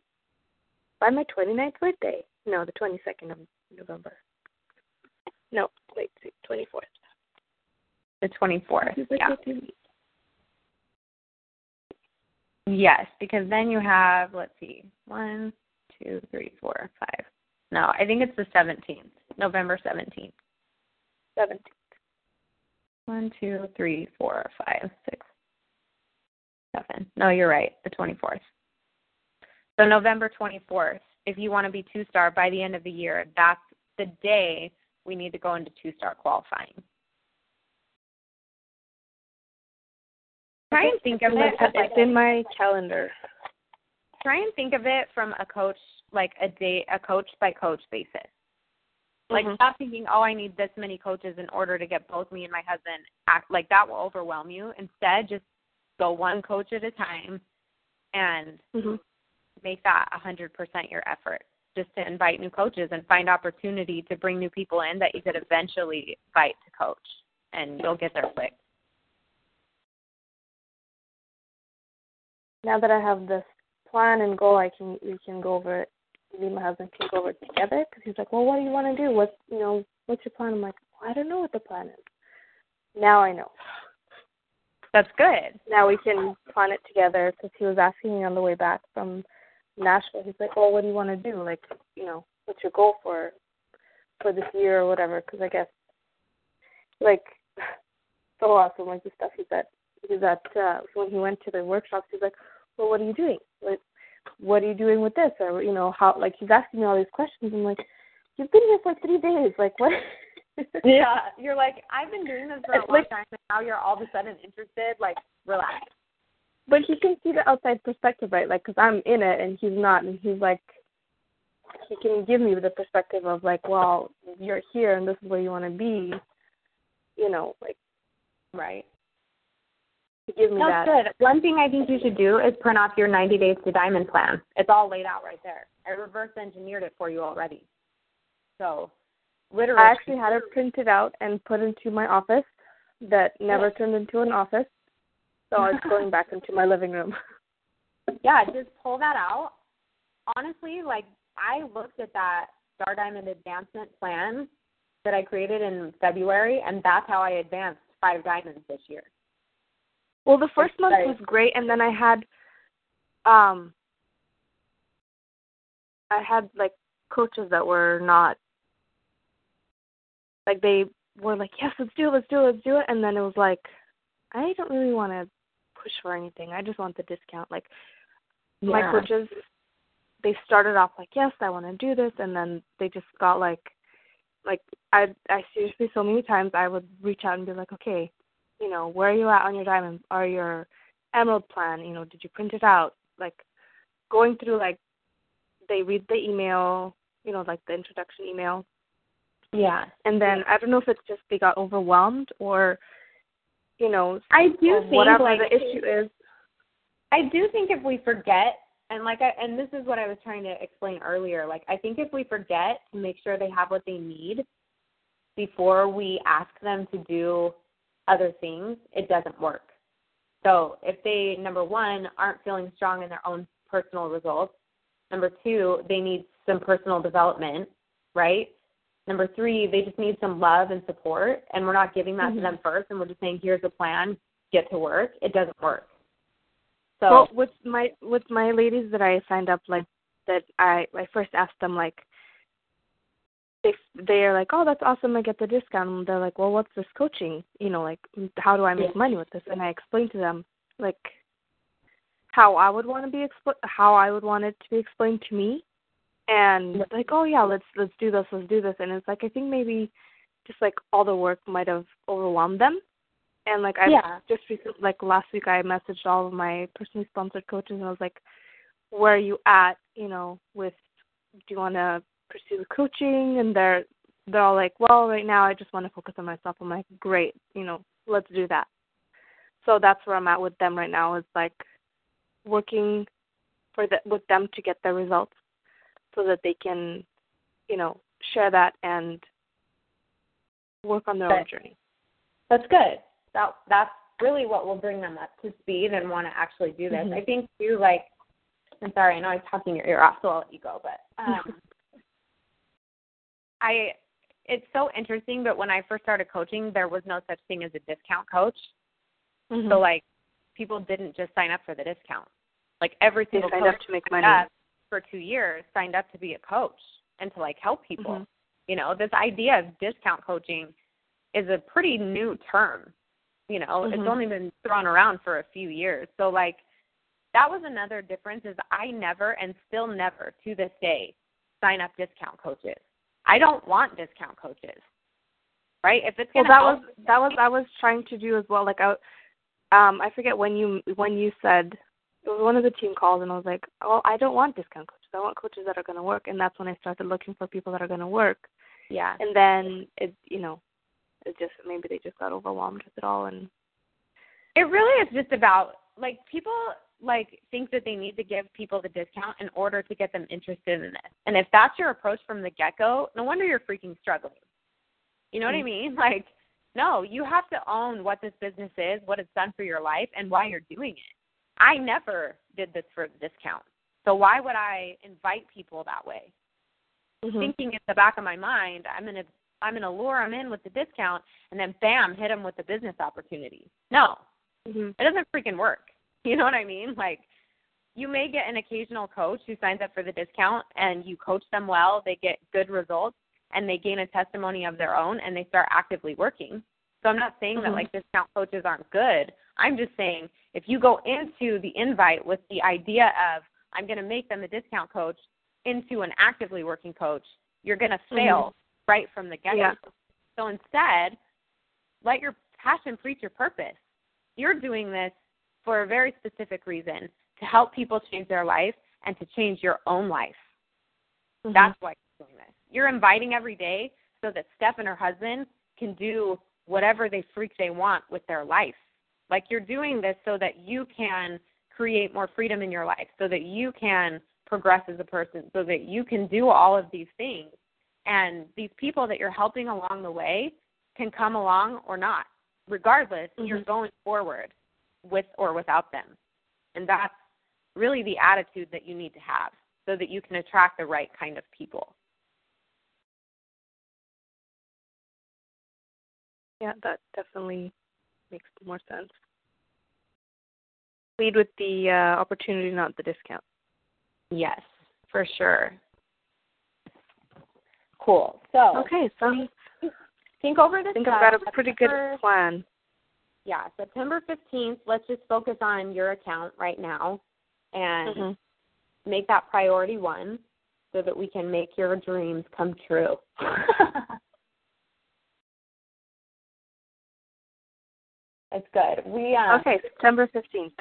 by my 29th birthday. No, the 22nd of November. No, wait, 24th. The 24th. Yeah. Yes, because then you have, let's see, one, two, three, four, five. No, I think it's the 17th, November 17th. 17th. One, two, three, four, five, six, seven. No, you're right, the 24th. So November 24th, if you want to be two star by the end of the year, that's the day we need to go into two star qualifying. Try and think of it as like in my calendar. Try and think of it from a coach like a day a coach by coach basis. Like mm-hmm. stop thinking, oh, I need this many coaches in order to get both me and my husband act like that will overwhelm you. Instead, just go one coach at a time and mm-hmm. make that a hundred percent your effort. Just to invite new coaches and find opportunity to bring new people in that you could eventually invite to coach, and you'll get there quick. Now that I have this plan and goal, I can we can go over it. Me and my husband can go over it together because he's like, well, what do you want to do? What's you know, what's your plan? I'm like, well, I don't know what the plan is. Now I know. That's good. Now we can plan it together because he was asking me on the way back from Nashville. He's like, well, what do you want to do? Like, you know, what's your goal for for this year or whatever? Because I guess like so awesome, like the stuff he's at he's at uh, when he went to the workshops. He's like, well, what are you doing? Like, what are you doing with this? Or, you know, how, like, he's asking me all these questions. I'm like, you've been here for three days. Like, what? [LAUGHS] yeah. You're like, I've been doing this for a long time, and now you're all of a sudden interested. Like, relax. But he can see the outside perspective, right? Like, because I'm in it and he's not. And he's like, he can give me the perspective of, like, well, you're here and this is where you want to be. You know, like, right to give me That's that. good. One thing I think you should do is print off your 90 days to diamond plan. It's all laid out right there. I reverse engineered it for you already. So, literally. I actually had it printed out and put into my office that never turned into an office. So it's [LAUGHS] going back into my living room. Yeah, just pull that out. Honestly, like I looked at that Star Diamond advancement plan that I created in February, and that's how I advanced five diamonds this year. Well, the first month was great, and then I had, um, I had like coaches that were not, like they were like, yes, let's do it, let's do it, let's do it, and then it was like, I don't really want to push for anything. I just want the discount. Like yeah. my coaches, they started off like, yes, I want to do this, and then they just got like, like I, I seriously so many times I would reach out and be like, okay, you know, where are you at on your diamond or your emerald plan? You know, did you print it out? Like going through like they read the email, you know, like the introduction email. Yeah. And then I don't know if it's just they got overwhelmed or you know I do think whatever like, the issue is. I do think if we forget and like I and this is what I was trying to explain earlier, like I think if we forget to make sure they have what they need before we ask them to do other things, it doesn't work. So if they, number one, aren't feeling strong in their own personal results, number two, they need some personal development, right? Number three, they just need some love and support, and we're not giving that mm-hmm. to them first, and we're just saying, here's a plan, get to work. It doesn't work. So well, with my with my ladies that I signed up, like that, I I first asked them like, they they're like, oh, that's awesome, I get the discount. And they're like, well, what's this coaching? You know, like, how do I make yeah. money with this? And I explain to them like how I would want to be expl- how I would want it to be explained to me, and like, oh yeah, let's let's do this, let's do this. And it's like I think maybe just like all the work might have overwhelmed them. And like I yeah. just recently, like last week, I messaged all of my personally sponsored coaches, and I was like, where are you at? You know, with do you want to pursue the coaching and they're they're all like, Well, right now I just want to focus on myself. I'm like, Great, you know, let's do that. So that's where I'm at with them right now is like working for the with them to get their results so that they can, you know, share that and work on their own journey. That's good. That that's really what will bring them up to speed and want to actually do this. Mm-hmm. I think too, like, I'm sorry, I know I'm talking your ear off, so I'll let you go, but um, [LAUGHS] I, it's so interesting. But when I first started coaching, there was no such thing as a discount coach. Mm-hmm. So like, people didn't just sign up for the discount. Like every single they signed coach up to make money for two years signed up to be a coach and to like help people. Mm-hmm. You know, this idea of discount coaching is a pretty new term. You know, Mm-hmm. it's only been thrown around for a few years. So like that was another difference is I never and still never to this day sign up discount coaches. I don't want discount coaches. Right? If it's well, that help, was that was I was trying to do as well. Like I, um, I forget when you when you said it was one of the team calls, and I was like, oh, I don't want discount coaches. I want coaches that are going to work, and that's when I started looking for people that are going to work. yeah. And then it, you know, it just maybe they just got overwhelmed with it all, and It really is just about like people like think that they need to give people the discount in order to get them interested in this. And if that's your approach from the get go, no wonder you're freaking struggling. You know what I mean? [LAUGHS] Like, no, you have to own what this business is, what it's done for your life, and why you're doing it. I never did this for the discount. So why would I invite people that way? mm-hmm. Thinking in the back of my mind, I'm gonna I'm gonna lure them in with the discount, and then bam, hit them with the business opportunity. No, Mm-hmm. it doesn't freaking work. [LAUGHS] You know what I mean? Like you may get an occasional coach who signs up for the discount and you coach them well, they get good results and they gain a testimony of their own and they start actively working. So I'm not saying Mhm. that like discount coaches aren't good. I'm just saying if you go into the invite with the idea of I'm going to make them a discount coach into an actively working coach, you're going to fail right from the get-go. Yeah. So instead, let your passion preach your purpose. You're doing this for a very specific reason to help people change their life and to change your own life. Mm-hmm. That's why you're doing this. You're inviting every day so that Steph and her husband can do whatever they freak they want with their life. Like you're doing this so that you can create more freedom in your life, so that you can progress as a person, so that you can do all of these things. And these people that you're helping along the way can come along or not. Regardless, you're Mhm. going forward with or without them. And that's really the attitude that you need to have so that you can attract the right kind of people. Yeah, that definitely makes more sense. Lead with the uh, opportunity, not the discount. Yes, for sure. Cool. So Okay, so think over this. Think. I've got a pretty good plan. Yeah, September fifteenth. Let's just focus on your account right now, and Mhm. make that priority one, so that we can make your dreams come true. [LAUGHS] That's good. We uh, Okay, September 15th.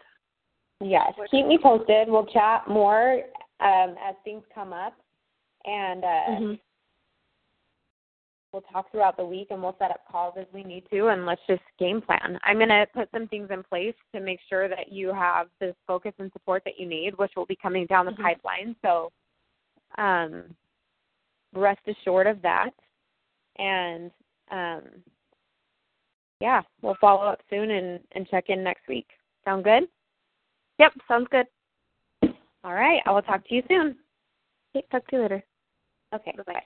Yes. Keep me posted. We'll chat more um, as things come up, and uh, Mhm. We'll talk throughout the week, and we'll set up calls as we need to, and let's just game plan. I'm going to put some things in place to make sure that you have the focus and support that you need, which will be coming down the Mhm. pipeline. So, um, rest assured of that, and um, yeah, we'll follow up soon and, and check in next week. Sound good? Yep, sounds good. All right. I will talk to you soon. Okay, talk to you later. Okay. Bye-bye. Bye.